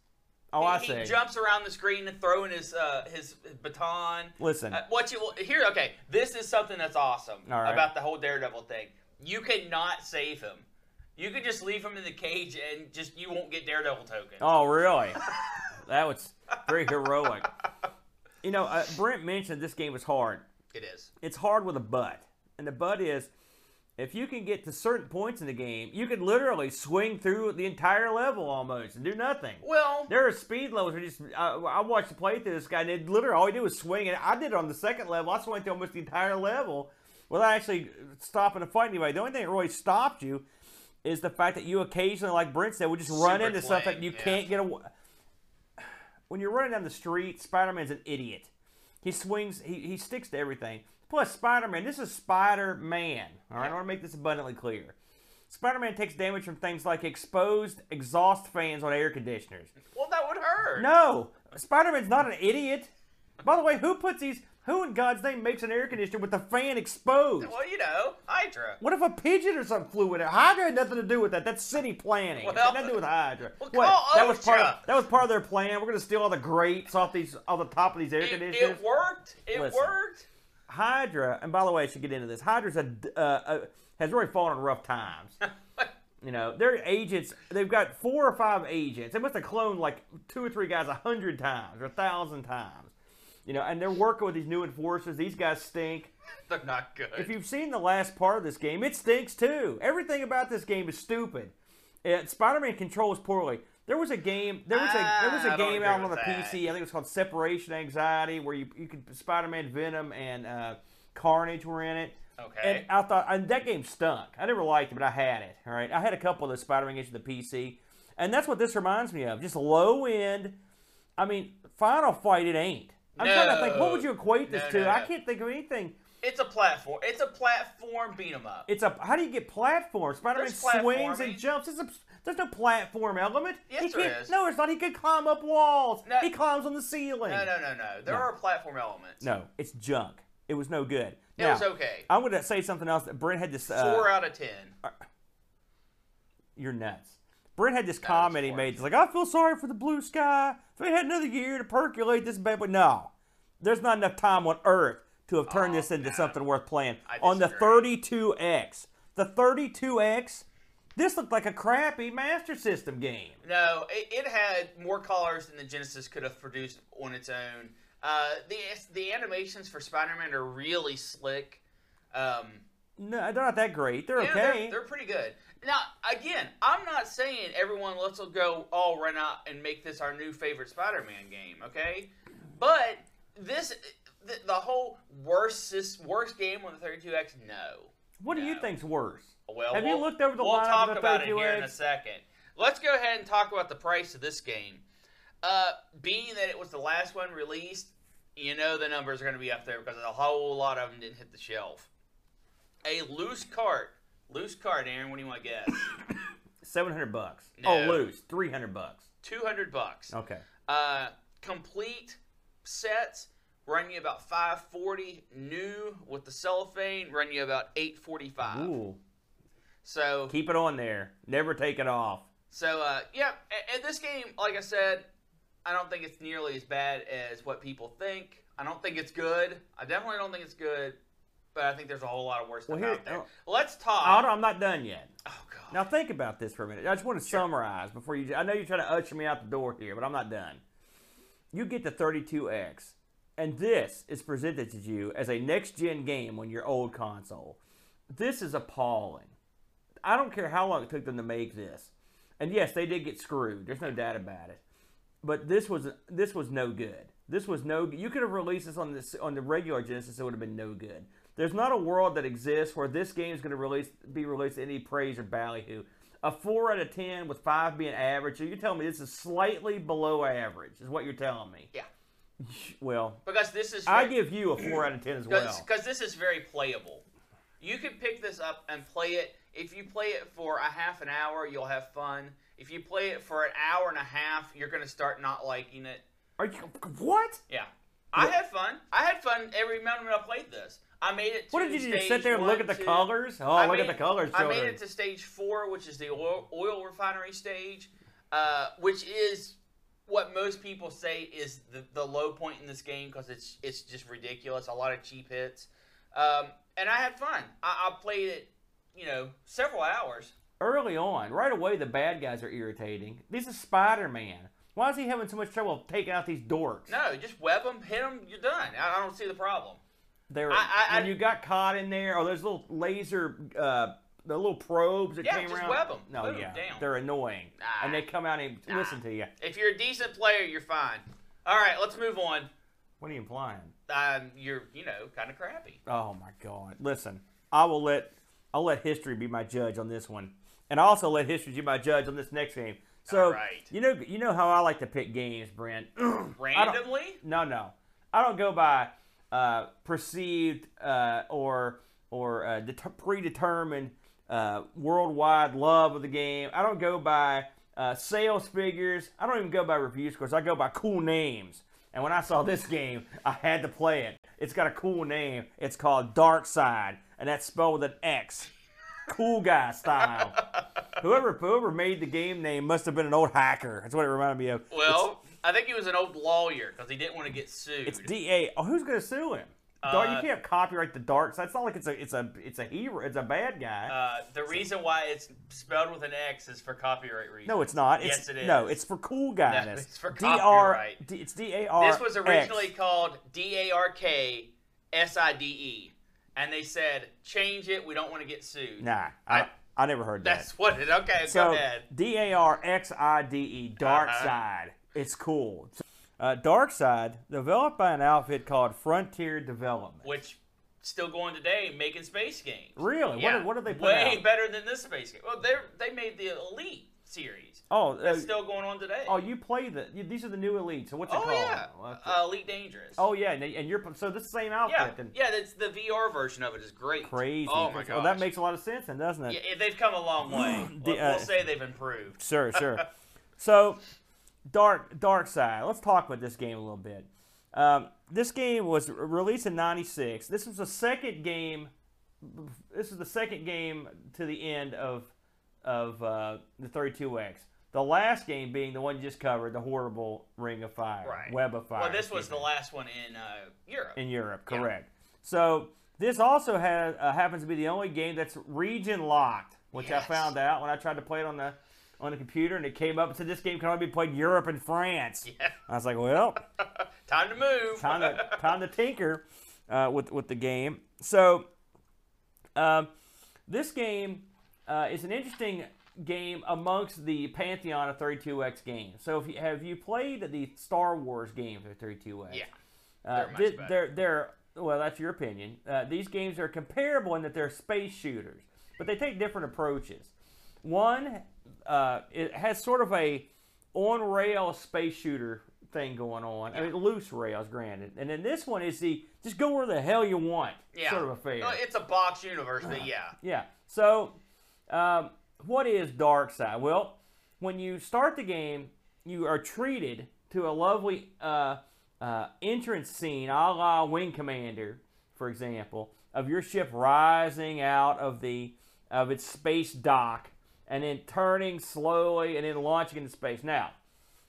Oh, he, I see. he jumps around the screen and throwing his uh, his baton. Listen, Uh, what you here? Okay, this is something that's awesome right. about the whole Daredevil thing. You cannot save him. You could just leave him in the cage and just you won't get Daredevil tokens. oh really? that was very heroic. You know, uh, Brent mentioned this game is hard. It is. It's hard with a but, and the but is if you can get to certain points in the game, you can literally swing through the entire level almost and do nothing. Well, There are speed levels where just I, I watched the play through this guy, and it literally all he did was swing. And I did it on the second level. I swung through almost the entire level without actually stopping to fight anybody. The only thing that really stopped you is the fact that you occasionally, like Brent said, would just run Super into stuff that you yeah. can't get away. When you're running down the street, Spider-Man's an idiot. He swings. He, he sticks to everything. Plus, Spider-Man. This is Spider-Man. All right, I want to make this abundantly clear. Spider-Man takes damage from things like exposed exhaust fans on air conditioners. well, that would hurt. No, Spider Man's not an idiot. By the way, who puts these? Who in God's name makes an air conditioner with the fan exposed? Well, you know, Hydra. What if a pigeon or something flew in it? Hydra had nothing to do with that. That's city planning. Well, nothing to do with Hydra. well, what? That was part. Of, that was part of their plan. We're gonna steal all the grates off these, off the top of these air It, conditioners. it worked. It Listen. worked. Hydra, and by the way, I should get into this. Hydra's a, uh, uh, has really fallen on rough times. You know, their agents, they've got four or five agents. They must have cloned like two or three guys a hundred times or a thousand times. You know, and they're working with these new enforcers. These guys stink. They're not good. If you've seen the last part of this game, it stinks too. Everything about this game is stupid. Uh, Spider-Man controls poorly. There was a game. There was a there was Ah, a I game out on the that. PC. I think it was called Separation Anxiety, where you you could Spider-Man, Venom, and uh, Carnage were in it. Okay. And I thought and that game stunk. I never liked it, but I had it. All right, I had a couple of the Spider-Man games on the PC, and that's what this reminds me of. Just low end. I mean, Final Fight. It ain't. I'm trying to think. What would you equate this No, to? no, I can't think of anything. It's a platform. It's a platform beat 'em up. It's a how do you get platform? Spider-Man swings and jumps. It's a, there's no platform element. Yes, he there can't- is. No, it's not. He can climb up walls. No. He climbs on the ceiling. No, no, no, no. There No. are platform elements. No, it's junk. It was no good. It Now, was okay. I'm going to say something else. that Brent had this. Uh, Four out of ten. you're nuts. Brent had this it's comment he made. He's like, I feel sorry for the blue sky. If we had another year to percolate this bad, but no, there's not enough time on Earth to have turned Oh, this into something worth playing. On the 32X, the 32X, this looked like a crappy Master System game. No, it, it had more colors than the Genesis could have produced on its own. Uh, the the animations for Spider-Man are really slick. Um, No, they're not that great. They're yeah, okay. they're, they're pretty good. Now, again, I'm not saying everyone let's go all run out and make this our new favorite Spider-Man game, okay? But this, the, the whole worst worst game on the 32X, no. what do you think's worse? Well, Have you we'll- looked over the We'll lineup talk of the about it here in a second. Let's go ahead and talk about the price of this game. Uh, being that it was the last one released, you know the numbers are going to be up there because a whole lot of them didn't hit the shelf. A loose cart, loose card, Aaron. What do you want to guess? 700 bucks. No. Oh, lose. 300 bucks. Two hundred bucks. Okay. Uh, complete sets run you about five forty. New with the cellophane run you about eight forty five. Ooh. So Keep it on there. Never take it off. So uh, yeah, and this game, like I said, I don't think it's nearly as bad as what people think. I don't think it's good. I definitely don't think it's good, but I think there's a whole lot of worse stuff Well, here- out there. oh. Let's talk. I'm not done yet. oh god. Now think about this for a minute. I just want to summarize before you. I know you're trying to usher me out the door here, but I'm not done. You get the 32X, and this is presented to you as a next-gen game on your old console. This is appalling. I don't care how long it took them to make this, and yes, they did get screwed. There's no doubt about it. But this was this was no good. This was no. You could have released this on this on the regular Genesis. It would have been no good. There's not a world that exists where this game is going to release be released to any praise or ballyhoo. A four out of ten with five being average. So you're telling me this is slightly below average, is what you're telling me. Yeah, Well, because this is I give you a four out of ten as well. because this is very playable. You can pick this up and play it. If you play it for a half an hour, you'll have fun. If you play it for an hour and a half, you're going to start not liking it. Are you what? Yeah. I had fun. I had fun every moment I played this. I made it. To What did you do? Just sit there and look at the two. colors? Oh, I look made- at the colors, I made children. it to stage four, which is the oil, oil refinery stage, uh, which is what most people say is the, the low point in this game because it's it's just ridiculous. A lot of cheap hits, um, and I had fun. I, I played it, you know, several hours. Early on, right away, the bad guys are irritating. This is Spider Man. Why is he having so much trouble taking out these dorks? No, just web them, hit them, you're done. I, I don't see the problem. They were, I- I- when I- you got caught in there, or those little laser, uh, the little probes that Yeah, came just around. web 'em. No, Boom, yeah, down. they're annoying, Nah. and they come out and Nah. listen to you. If you're a decent player, you're fine. All right, let's move on. What are you implying? Um, you're, you know, kind of crappy. Oh my God! Listen, I will let I'll let history be my judge on this one, and I also let history be my judge on this next game. So you know you know how I like to pick games, Brent. Randomly? No, no. I don't go by uh, perceived uh, or or uh, det- predetermined uh, worldwide love of the game. I don't go by uh, sales figures. I don't even go by review scores. I go by cool names. And when I saw this game, I had to play it. it's got a cool name. It's called Dark Side, and that's spelled with an X. Cool guy style. whoever whoever made the game name must have been an old hacker. That's what it reminded me of. Well, I think he was an old lawyer because he didn't want to get sued. It's D A. Oh, who's gonna sue him? Dark, you Uh, can't copyright the dark side. It's not like it's a it's a it's a hero. It's a bad guy. uh, the reason why it's spelled with an X is for copyright reasons. no, it's not. It's, yes, it is. No, it's for cool guys. No, it's for copyright. D- It's D A R. This was originally called D A R K S I D E, and they said change it. We don't want to get sued. Nah, I, I- I never heard that. That's what it. Okay, So go ahead. D A R X I D E, Dark Uh-huh. Side. It's cool. Uh, Darxide, developed by an outfit called Frontier Development. Which still going today, making space games. Really? What Yeah. did- what did they Way out? better than this space game. Well, they they made the Elite series. Oh, uh, That's still going on today. oh, you play the. You, these are the new elites. So what's it Oh, called? yeah, it- uh, Elite Dangerous. oh yeah, and, and you're so this same outfit. yeah, then. yeah. That's the VR version of it is great. Crazy. Oh my god. Well, that makes a lot of sense, then, doesn't it? Yeah, they've come a long way. the, uh, we'll, say they've improved. Sure, sure. so, Dark Darxide. Let's talk about this game a little bit. Um, this game was released in '96. This was the second game. This is the second game to the end of of uh, the 32X. The last game being the one you just covered, the horrible Ring of Fire, Right. Web of Fire. Well, this was the last one in uh, Europe. in Europe, Yeah. correct. So this also has uh, happens to be the only game that's region locked, which I found out when I tried to play it on the on the computer, and it came up and said this game can only be played in Europe and France. Yeah. I was like, well, Time to move. time to time to tinker uh, with with the game. So um, this game uh, is an interesting game amongst the pantheon of 32x games. So if you, have you played the Star Wars games of 32x? yeah. Uh, They're much better. they're, they're well, that's your opinion. Uh, these games are comparable in that they're space shooters, but they take different approaches. One, uh, it has sort of a on rail space shooter thing going on. I mean, loose rails, granted, and then this one is the just go where the hell you want Yeah. sort of affair. It's a box universe, but yeah. Yeah. So, um, what is Darxide? Well, when you start the game, you are treated to a lovely uh, uh, entrance scene, a la Wing Commander, for example, of your ship rising out of the of its space dock and then turning slowly and then launching into space. Now,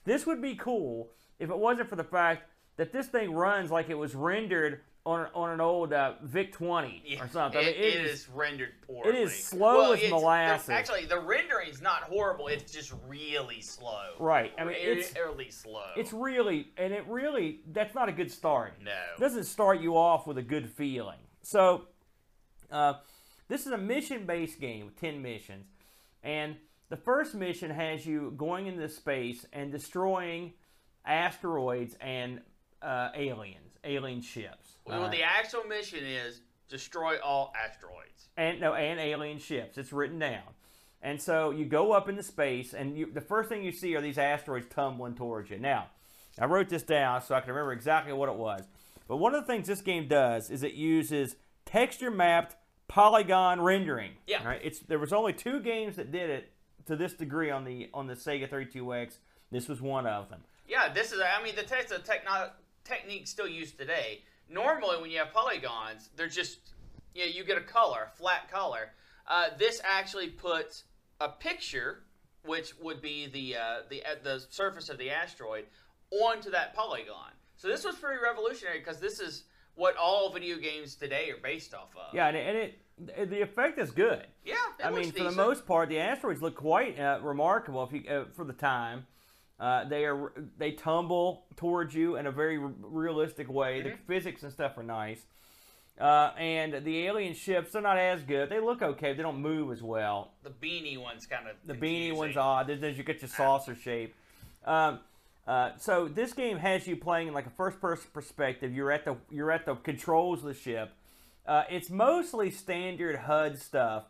this would be cool if it wasn't for the fact that this thing runs like it was rendered on, on an old uh, VIC 20 Yeah, or something. I mean, It, it is rendered poorly. it is slow as it's- the- molasses. actually, the rendering is not horrible. It's just really slow. Right. I mean, it's really slow. it's really and it really that's not a good start. no. It doesn't start you off with a good feeling. So, uh, this is a mission-based game with ten missions, and the first mission has you going into space and destroying asteroids and uh, aliens, alien ships. well, Uh, the actual mission is destroy all asteroids. and no and alien ships. It's written down. And so you go up into space, and you, the first thing you see are these asteroids tumbling towards you. Now, I wrote this down so I can remember exactly what it was. But one of the things this game does is it uses texture mapped polygon rendering. Yeah. Right? It's there was only two games that did it to this degree on the on the Sega 32X. This was one of them. Yeah, this is. I mean, the text of techno- technique still used today. Normally, when you have polygons, they're just you know, you get a color, flat color. Uh, this actually puts a picture, which would be the uh, the uh, the surface of the asteroid, onto that polygon. So this was pretty revolutionary because this is what all video games today are based off of. Yeah, and it, and it the effect is good. yeah. I mean, for the most part, the asteroids look quite uh, remarkable if you, uh, for the time. Uh, they are they tumble towards you in a very r- realistic way. The Mm-hmm. physics and stuff are nice, uh, and the alien ships they're not as good. They look okay. They don't move as well. the beanie one's kind of The beanie one's odd. Then there's- you get your saucer shape. Um, uh, so this game has you playing in like a first-person perspective. You're at the you're at the controls of the ship. Uh, it's mostly standard HUD stuff.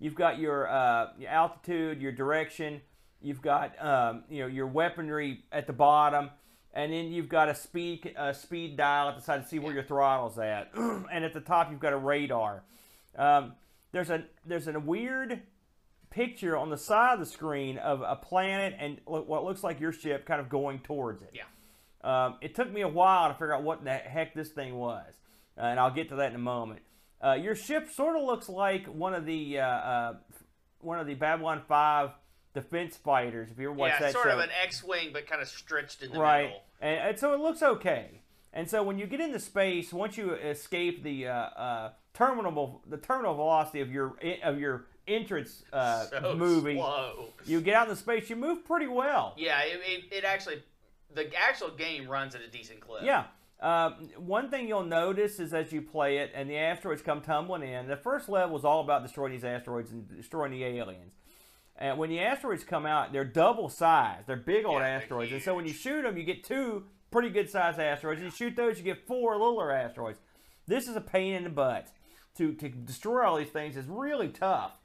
You've got your, uh, your altitude, your direction. You've got um, you know your weaponry at the bottom, and then you've got a speed a speed dial at the side to see where your throttle's at, and at the top you've got a radar. Um, there's a there's a weird picture on the side of the screen of a planet and what looks like your ship kind of going towards it. Yeah. Um, it took me a while to figure out what the heck this thing was. uh, and I'll get to that in a moment. Uh, your ship sort of looks like one of the uh, uh, one of the Babylon Five defense fighters. If you ever watched yeah, that sort show, of an X-wing, but kind of stretched in the right? middle. And, and so it looks okay. And so when you get into space, once you escape the uh, uh, terminal the terminal velocity of your of your entrance uh, So movie, slow. you get out in the space, you move pretty well. Yeah, it, it, it actually, the actual game runs at a decent clip. Yeah. Uh, one thing you'll notice is as you play it and the asteroids come tumbling in, the first level is all about destroying these asteroids and destroying the aliens. And when the asteroids come out, they're double size. They're big old Yeah, asteroids. And so when you shoot them, you get two pretty good sized asteroids. You shoot those, you get four littler asteroids. This is a pain in the butt. To, to destroy all these things is really tough.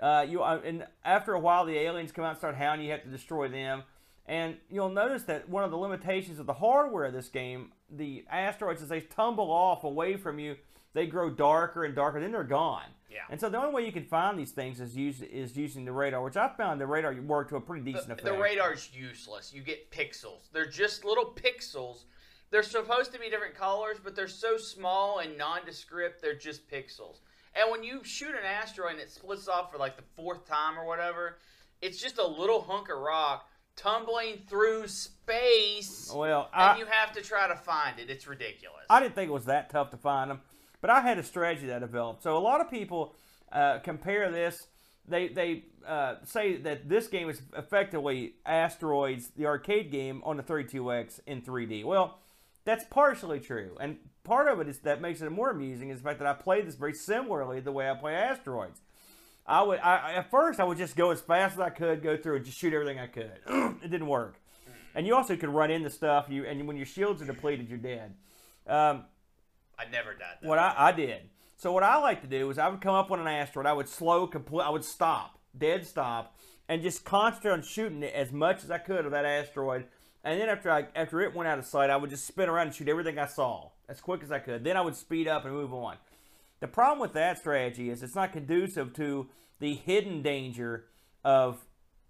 Uh, you uh, and after a while, the aliens come out and start hounding. You have to destroy them. And you'll notice that one of the limitations of the hardware of this game, the asteroids, as they tumble off away from you, they grow darker and darker. Then they're gone. Yeah. And so the only way you can find these things is use is using the radar, which I found the radar worked to a pretty decent The, effect. the radar's useless. You get pixels. They're just little pixels. They're supposed to be different colors, but they're so small and nondescript. They're just pixels. And when you shoot an asteroid and it splits off for like the fourth time or whatever, it's just a little hunk of rock tumbling through space, Well, and you have to try to find it. It's ridiculous. I didn't think it was that tough to find them, but I had a strategy that I developed. So a lot of people uh, compare this. They they uh, say that this game is effectively Asteroids, the arcade game, on the 32X in 3D. Well, that's partially true, and part of it is that makes it more amusing is the fact that I play this very similarly the way I play Asteroids. I would I, at first I would just go as fast as I could, go through and just shoot everything I could. it didn't work, and you also could run into stuff. You and when your shields are depleted, you're dead. Um, I never died. What I, I did. So what I like to do is I would come up on an asteroid. I would slow complete. I would stop, dead stop, and just concentrate on shooting it as much as I could of that asteroid. And then after I after it went out of sight, I would just spin around and shoot everything I saw as quick as I could. Then I would speed up and move on. The problem with that strategy is it's not conducive to the hidden danger of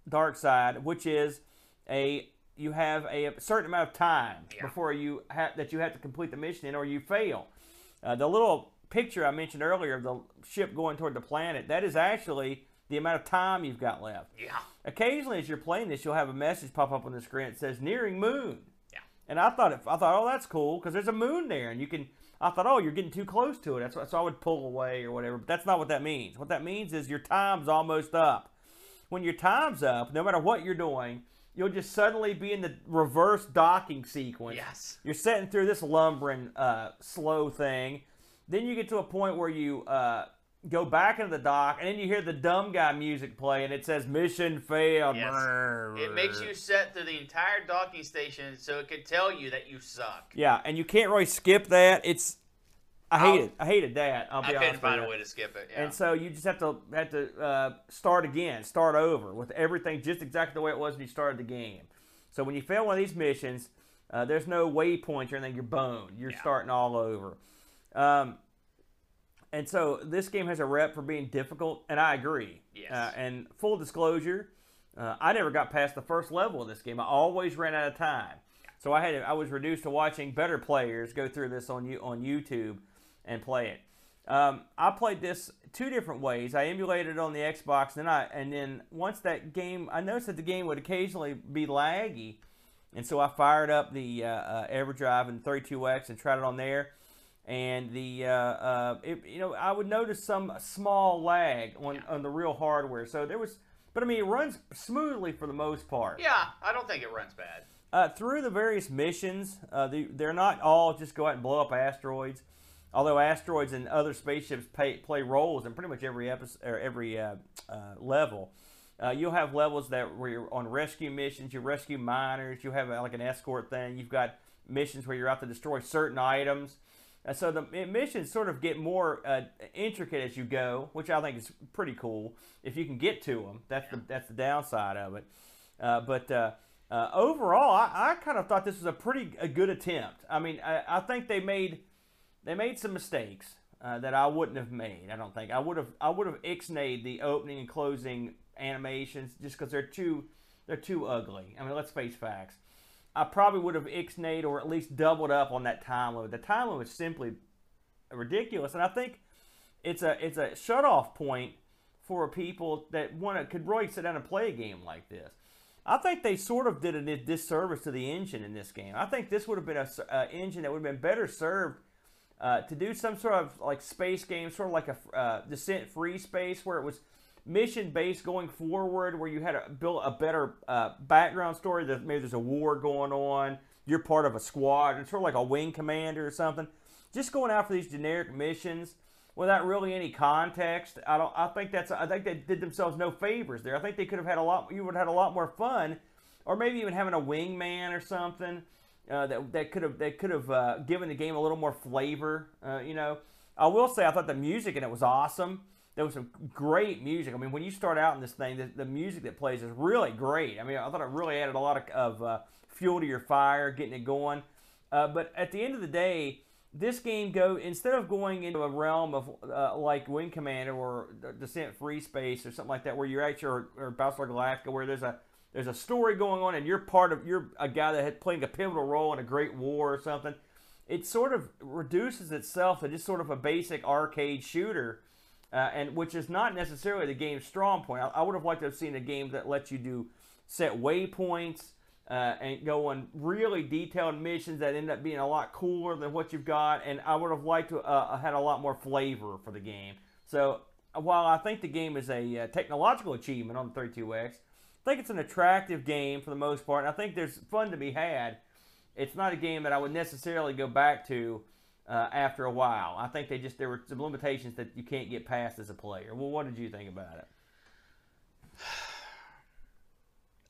Darxide, which is a you have a certain amount of time Yeah. before you have that you have to complete the mission in, or you fail. Uh, the little picture I mentioned earlier of the ship going toward the planet that is actually the amount of time you've got left. Yeah. Occasionally, as you're playing this, you'll have a message pop up on the screen that says "nearing moon." And I thought, it, I thought, oh, that's cool because there's a moon there, and you can. I thought, oh, you're getting too close to it. That's what, so I would pull away or whatever. But that's not what that means. What that means is your time's almost up. When your time's up, no matter what you're doing, you'll just suddenly be in the reverse docking sequence. Yes. You're sitting through this lumbering, uh, slow thing. Then you get to a point where you uh, go back into the dock, and then you hear the dumb guy music play, and it says "Mission failed." Yes. It makes you set through the entire docking station so it could tell you that you suck. Yeah, and you can't really skip that. It's I I'll- hated I hated that. I'll be I couldn't find a way to skip it. Yeah. And so you just have to have to uh, start again, start over with everything just exactly the way it was when you started the game. So when you fail one of these missions, uh, there's no waypoints or anything. You're boned. You're Yeah. starting all over. Um, and so this game has a rep for being difficult, and I agree. Yes. Uh, and full disclosure, uh, I never got past the first level of this game. I always ran out of time. So I had I was reduced to watching better players go through this on you on YouTube and play it. Um, I played this two different ways. I emulated it on the Xbox, and then I and then once that game, I noticed that the game would occasionally be laggy, and so I fired up the uh, uh, EverDrive and 32X and tried it on there. And the uh, uh, it, you know I would notice some small lag on, on the real hardware. So there was, but I mean it runs smoothly for the most part. yeah, I don't think it runs bad. Uh, through the various missions, uh, the, they're not all just go out and blow up asteroids. Although asteroids and other spaceships pay, play roles in pretty much every episode or every uh, uh, level. Uh, you'll have levels that where you're on rescue missions. You rescue miners. You have like an escort thing. You've got missions where you're out to destroy certain items. Uh, so the missions sort of get more uh, intricate as you go, which I think is pretty cool. If you can get to them, that's the that's the downside of it. Uh, but uh, uh, overall, I, I kind of thought this was a pretty a good attempt. I mean, I, I think they made they made some mistakes uh, that I wouldn't have made. I don't think I would have I would have ixnayed the opening and closing animations just because they're too they're too ugly. I mean, let's face facts. I probably would have ixnayed or at least doubled up on that time limit. The time limit is simply ridiculous. And I think it's a it's a shut off point for people that want to could really sit down and play a game like this. I think they sort of did a disservice to the engine in this game. I think this would have been a engine that would have been better served uh, to do some sort of like space game, sort of like a uh, descent free space where it was mission based going forward, where you had to build a better uh, background story. That maybe there's a war going on, you're part of a squad, and sort of like a wing commander or something. Just going out for these generic missions without really any context. I don't. I think that's. I think they did themselves no favors there. I think they could have had a lot. You would have had a lot more fun, or maybe even having a wingman or something uh, that that could have that could have uh, given the game a little more flavor. Uh, you know, I will say I thought the music in it was awesome. There was some great music. I mean, when you start out in this thing, the, the music that plays is really great. I mean, I thought it really added a lot of, of uh, fuel to your fire, getting it going. Uh, but at the end of the day, this game go instead of going into a realm of uh, like Wing Commander or Descent Free Space or something like that, where you're at your or Battlestar Galactica, where there's a there's a story going on and you're part of you're a guy that had playing a pivotal role in a great war or something. It sort of reduces itself to just sort of a basic arcade shooter, uh, and which is not necessarily the game's strong point. I, I would have liked to have seen a game that lets you do set waypoints uh, and go on really detailed missions that end up being a lot cooler than what you've got. And I would have liked to uh, had a lot more flavor for the game. So while I think the game is a uh, technological achievement on the 32X, I think it's an attractive game for the most part. And I think there's fun to be had. It's not a game that I would necessarily go back to uh, after a while. I think they just there were some limitations that you can't get past as a player. Well, what did you think about it?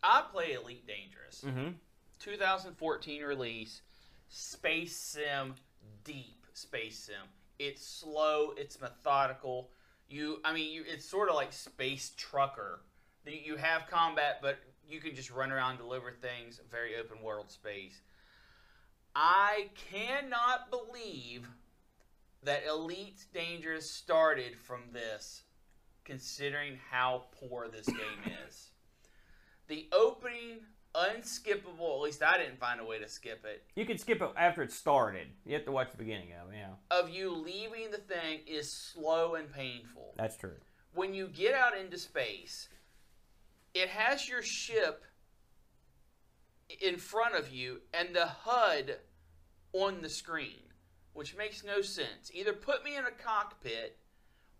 I play Elite Dangerous. Mm-hmm. 2014 release, Space Sim, deep Space Sim. It's slow, it's methodical. You, I mean, you, it's sort of like Space Trucker. You have combat, but you can just run around, deliver things. Very open world space. I cannot believe that Elite Dangerous started from this, considering how poor this game is the opening unskippable. At least I didn't find a way to skip it. You can skip it after it started. You have to watch the beginning of it. Yeah. Of you leaving the thing is slow and painful. That's true. When you get out into space, it has your ship in front of you and the HUD on the screen, which makes no sense. Either put me in a cockpit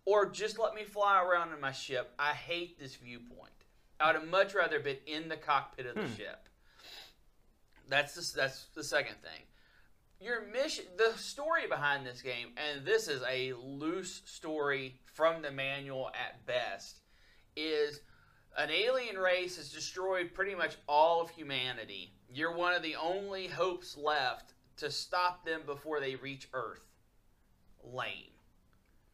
or just let me fly around in my ship. I hate this viewpoint. I would have much rather been in the cockpit of the hmm. ship. That's the, that's the second thing. Your mission, the story behind this game, and this is a loose story from the manual at best, is an alien race has destroyed pretty much all of humanity. You're one of the only hopes left to stop them before they reach Earth. Lame.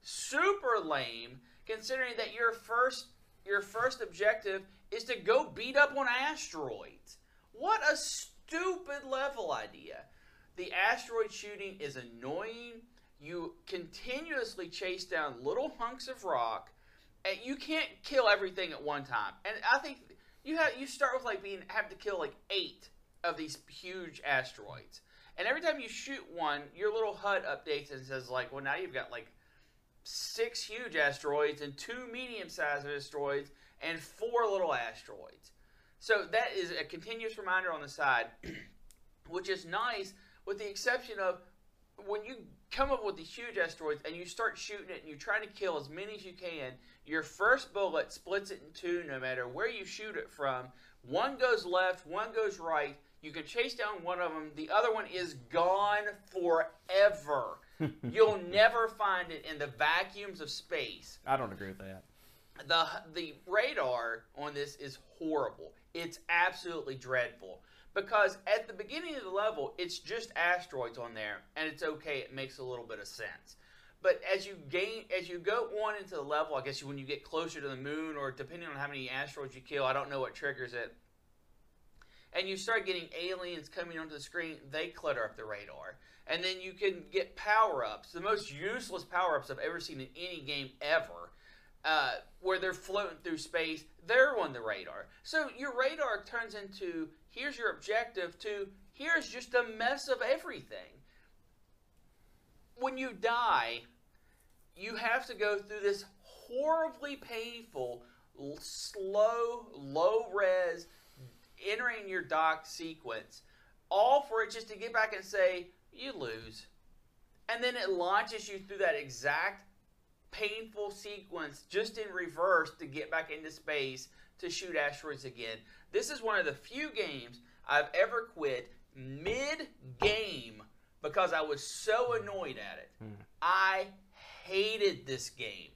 Super lame, considering that your first your first objective is to go beat up on asteroids. What a stupid level idea. The asteroid shooting is annoying. You continuously chase down little hunks of rock, you can't kill everything at one time. And I think you have you start with like being have to kill like eight of these huge asteroids. And every time you shoot one, your little HUD updates and says like, well now you've got like six huge asteroids and two medium-sized asteroids and four little asteroids. So that is a continuous reminder on the side, which is nice, with the exception of when you come up with these huge asteroids and you start shooting it and you try to kill as many as you can, your first bullet splits it in two no matter where you shoot it from. One goes left, one goes right. You can chase down one of them, the other one is gone forever. You'll never find it in the vacuums of space. I don't agree with that the the radar on this is horrible. It's absolutely dreadful because at the beginning of the level, it's just asteroids on there, and it's okay. It makes a little bit of sense. But as you gain, as you go on into the level, I guess when you get closer to the moon, or depending on how many asteroids you kill, I don't know what triggers it. And you start getting aliens coming onto the screen, they clutter up the radar. And then you can get power ups, the most useless power ups I've ever seen in any game ever uh, where they're floating through space, they're on the radar. So your radar turns into here's your objective to here's just a mess of everything. when you die, you have to go through this horribly painful, slow, low res, entering your dock sequence, all for it just to get back and say, you lose. And then it launches you through that exact painful sequence just in reverse to get back into space to shoot asteroids again. This is one of the few games I've ever quit mid game because I was so hmm. annoyed at it. Hmm. I hated this game.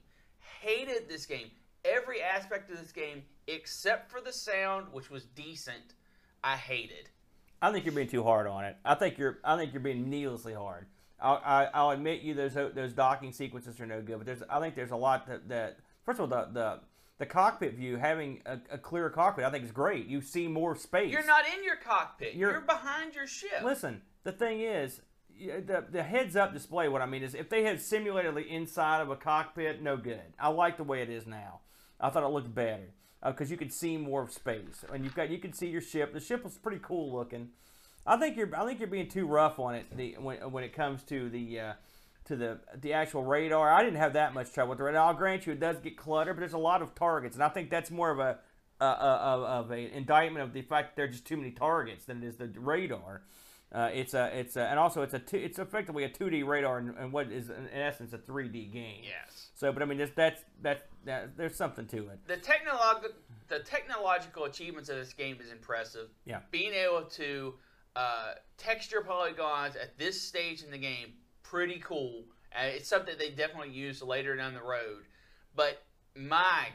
Hated this game. Every aspect of this game except for the sound, which was decent, I hated. I think you're being too hard on it. I think you're. I think you're being needlessly hard. I'll, I, I'll admit you those those docking sequences are no good, but there's. I think there's a lot that, that first of all the the, the cockpit view having a, a clear cockpit I think is great. You see more space. You're not in your cockpit. You're- You're, behind your ship. Listen, the thing is, the the heads up display. What I mean is, if they had simulated the inside of a cockpit, no good. I like the way it is now. I thought it looked better because you could see more of space, and you've got you can see your ship. The ship was pretty cool looking. I think you're I think you're being too rough on it. The when when it comes to the uh, to the the actual radar, I didn't have that much trouble with the radar. I'll grant you it does get cluttered, but there's a lot of targets, and I think that's more of a uh, uh, of a indictment of the fact that there are just too many targets than it is the radar. Uh, it's a it's a, and also it's a two, it's effectively a 2D radar and, and what is in essence a 3D game. yes. So, but I mean, that's that's that, that there's something to it. The technolog- the technological achievements of this game is impressive. Yeah. Being able to uh, texture polygons at this stage in the game, pretty cool. Uh, it's something they definitely use later down the road. But my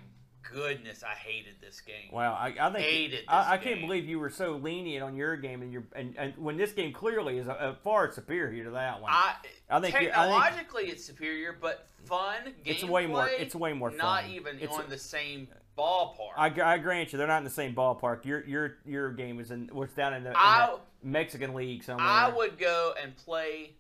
goodness, I hated this game. Wow, I, I think Hated I, I can't believe you were so lenient on your game and your and, and when this game clearly is a, a far superior to that one. I, I think you- I think- technologically it's superior, but fun. It's way more- it's way more Fun. Not even It's- on the same ballpark. I, I grant you, they're not in the same ballpark. Your your your game is in what's down in the, in I- the Mexican league somewhere. I would go and play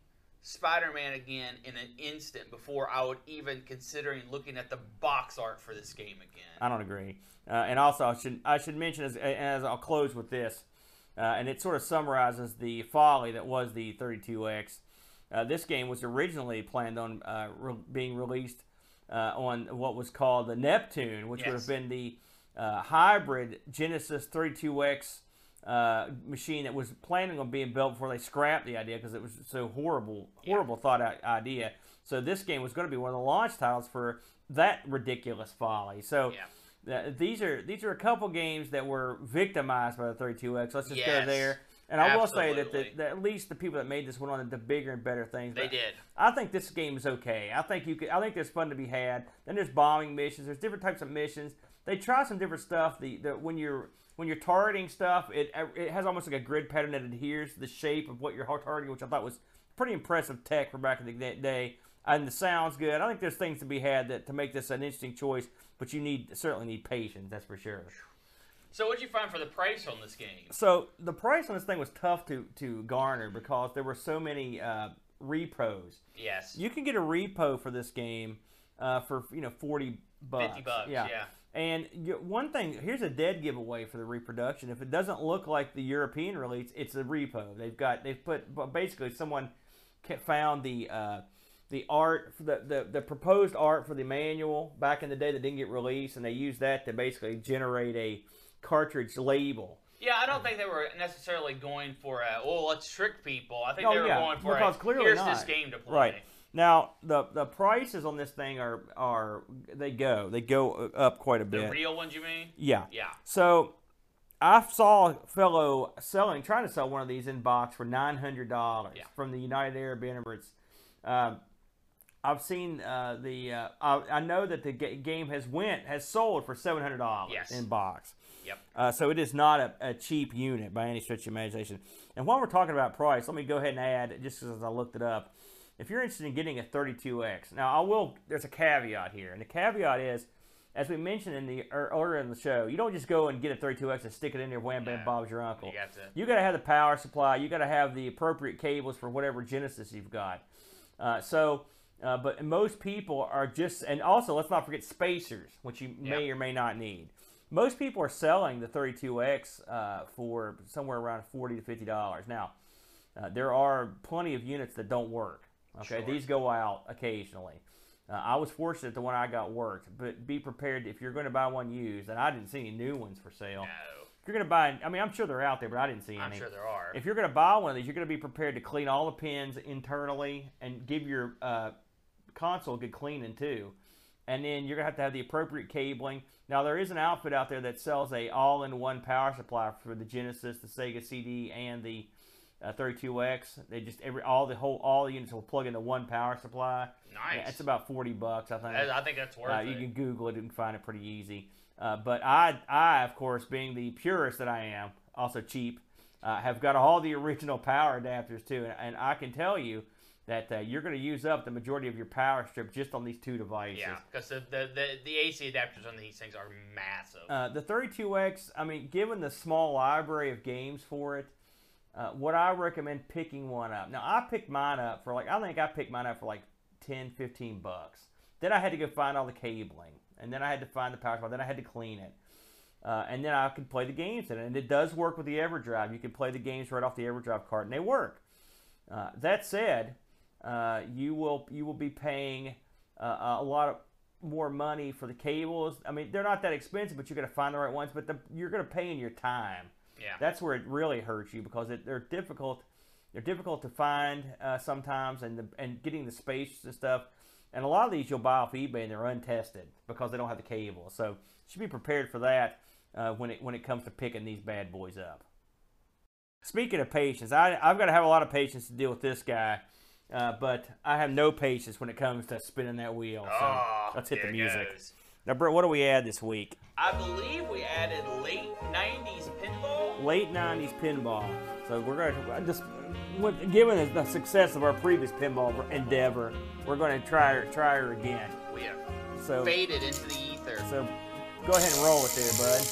Spider-Man again in an instant before I would even considering looking at the box art for this game again. I don't agree. Uh, and also, I should I should mention as as I'll close with this, uh, and it sort of summarizes the folly that was the 32X. Uh, this game was originally planned on uh, re- being released uh, on what was called the Neptune, which would have been the uh, hybrid Genesis 32X uh, machine that was planning on being built before they scrapped the idea because it was so horrible, horrible thought out idea. So this game was going to be one of the launch titles for that ridiculous folly. So. Yeah. Uh, these are these are a couple games that were victimized by the 32X. Let's just go there. And I will say that, the, that at least the people that made this went on to the bigger and better things. They did. I think this game is okay. I think you could. I think there's fun to be had. Then there's bombing missions. There's different types of missions. They try some different stuff. The, the when you're when you're targeting stuff, it it has almost like a grid pattern that adheres to the shape of what you're targeting, which I thought was pretty impressive tech for back in the day. And the sounds good. I think there's things to be had that to make this an interesting choice. But you need certainly need patience. That's for sure. So what'd you find for the price on this game? So the price on this thing was tough to to garner because there were so many uh, repos. Yes. You can get a repo for this game uh, for you know forty bucks. 50 bucks, yeah. And one thing, here's a dead giveaway for the reproduction. If it doesn't look like the European release, it's a repo. They've got they've put basically someone found the uh, the art the, the the proposed art for the manual back in the day that didn't get released, and they used that to basically generate a cartridge label. Yeah, I don't think they were necessarily going for a, well, let's trick people. I think Oh, they were yeah, going for because a, clearly here's not. this game to play. Right. Now the the prices on this thing are are they go they go up quite a bit. The real ones, you mean? yeah. Yeah. So I saw a fellow selling trying to sell one of these in box for nine hundred dollars Yeah. from the United Arab Emirates. Um, I've seen uh, the uh, I, I know that the ga- game has went has sold for seven hundred dollars Yes. in box. Yep. Uh, so it is not a, a cheap unit by any stretch of imagination. And while we're talking about price, let me go ahead and add, just as I looked it up, if you're interested in getting a 32X, now I will, there's a caveat here. And the caveat is, as we mentioned in the earlier in the show, you don't just go and get a 32X and stick it in there, wham, bam, No. Bob's your uncle. You got to. You got to have the power supply. You got to have the appropriate cables for whatever Genesis you've got. Uh, so, uh, but most people are just, and also let's not forget spacers, which you may or may not need. Most people are selling the 32X uh, for somewhere around 40 to 50 dollars. Now, uh, there are plenty of units that don't work. Okay, Sure. these go out occasionally. Uh, I was fortunate the one I got worked, but be prepared if you're going to buy one used. And I didn't see any new ones for sale. No, If you're going to buy, I mean, I'm sure they're out there, but I didn't see I'm any. sure there are. If you're going to buy one of these, you're going to be prepared to clean all the pins internally and give your uh, console a good cleaning too. And then you're going to have to have the appropriate cabling. Now there is an outfit out there that sells a all-in-one power supply for the Genesis, the Sega CD, and the uh, 32X. They just every all the whole all the units will plug into one power supply. nice. Yeah, it's about 40 bucks, I think. I I think that's worth Uh, it. you can Google it and find it pretty easy. Uh, but I, I, of course, being the purist that I am, also cheap, uh, have got all the original power adapters too. And, and I can tell you that uh, you're going to use up the majority of your power strip just on these two devices. yeah, because the, the, the, the AC adapters on these things are massive. Uh, the 32X, I mean, given the small library of games for it, uh, would I recommend picking one up? Now, I picked mine up for like, I think I picked mine up for like 10, 15 bucks. Then I had to go find all the cabling, and then I had to find the power supply, then I had to clean it. Uh, and then I could play the games in it. And it does work with the EverDrive. You can play the games right off the EverDrive card, and they work. Uh, that said, uh, you will you will be paying uh, a lot of more money for the cables. I mean, they're not that expensive, but you're going to find the right ones. But the, you're going to pay in your time. Yeah. That's where it really hurts you because it, they're difficult. They're difficult to find uh, sometimes, and the, and getting the space and stuff. And a lot of these you'll buy off eBay and they're untested because they don't have the cable. So you should be prepared for that uh, when it when it comes to picking these bad boys up. Speaking of patience, I, I've got to have a lot of patience to deal with this guy, uh, but I have no patience when it comes to spinning that wheel. So oh, let's hit the music. Now, Brent, what do we add this week? I believe we added late 90s pinball. Late '90s pinball. So we're going to just, with, given the success of our previous pinball endeavor, we're going to try her, try her again. We have So, faded into the ether. so go ahead and roll it there, bud.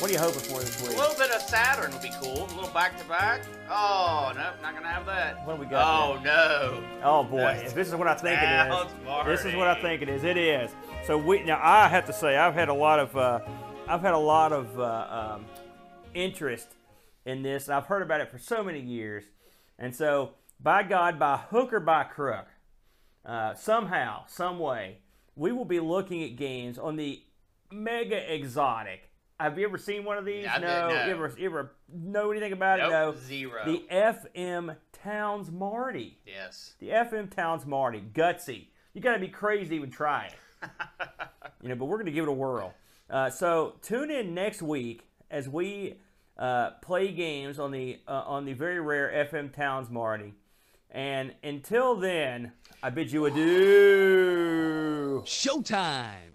What are you hoping for this week? A little bit of Saturn would be cool. A little back to back. Oh, nope, not gonna have that. What do we got Oh, no. Oh boy, That's- if this is what I think it is. Is, this is what I think it is. It is. So we now I have to say I've had a lot of uh, I've had a lot of uh, um, interest in this. I've heard about it for so many years, and so by God, by hook or by crook, uh, somehow, some way, we will be looking at games on the mega exotic. Have you ever seen one of these? No. no. You ever you ever know anything about Nope, it? No. zero. The FM Towns Marty. yes. The FM Towns Marty, gutsy. You got to be crazy to even try it. You know, but we're going to give it a whirl. Uh, so tune in next week as we uh, play games on the uh, on the very rare FM Towns Marty. And until then, I bid you adieu. Showtime!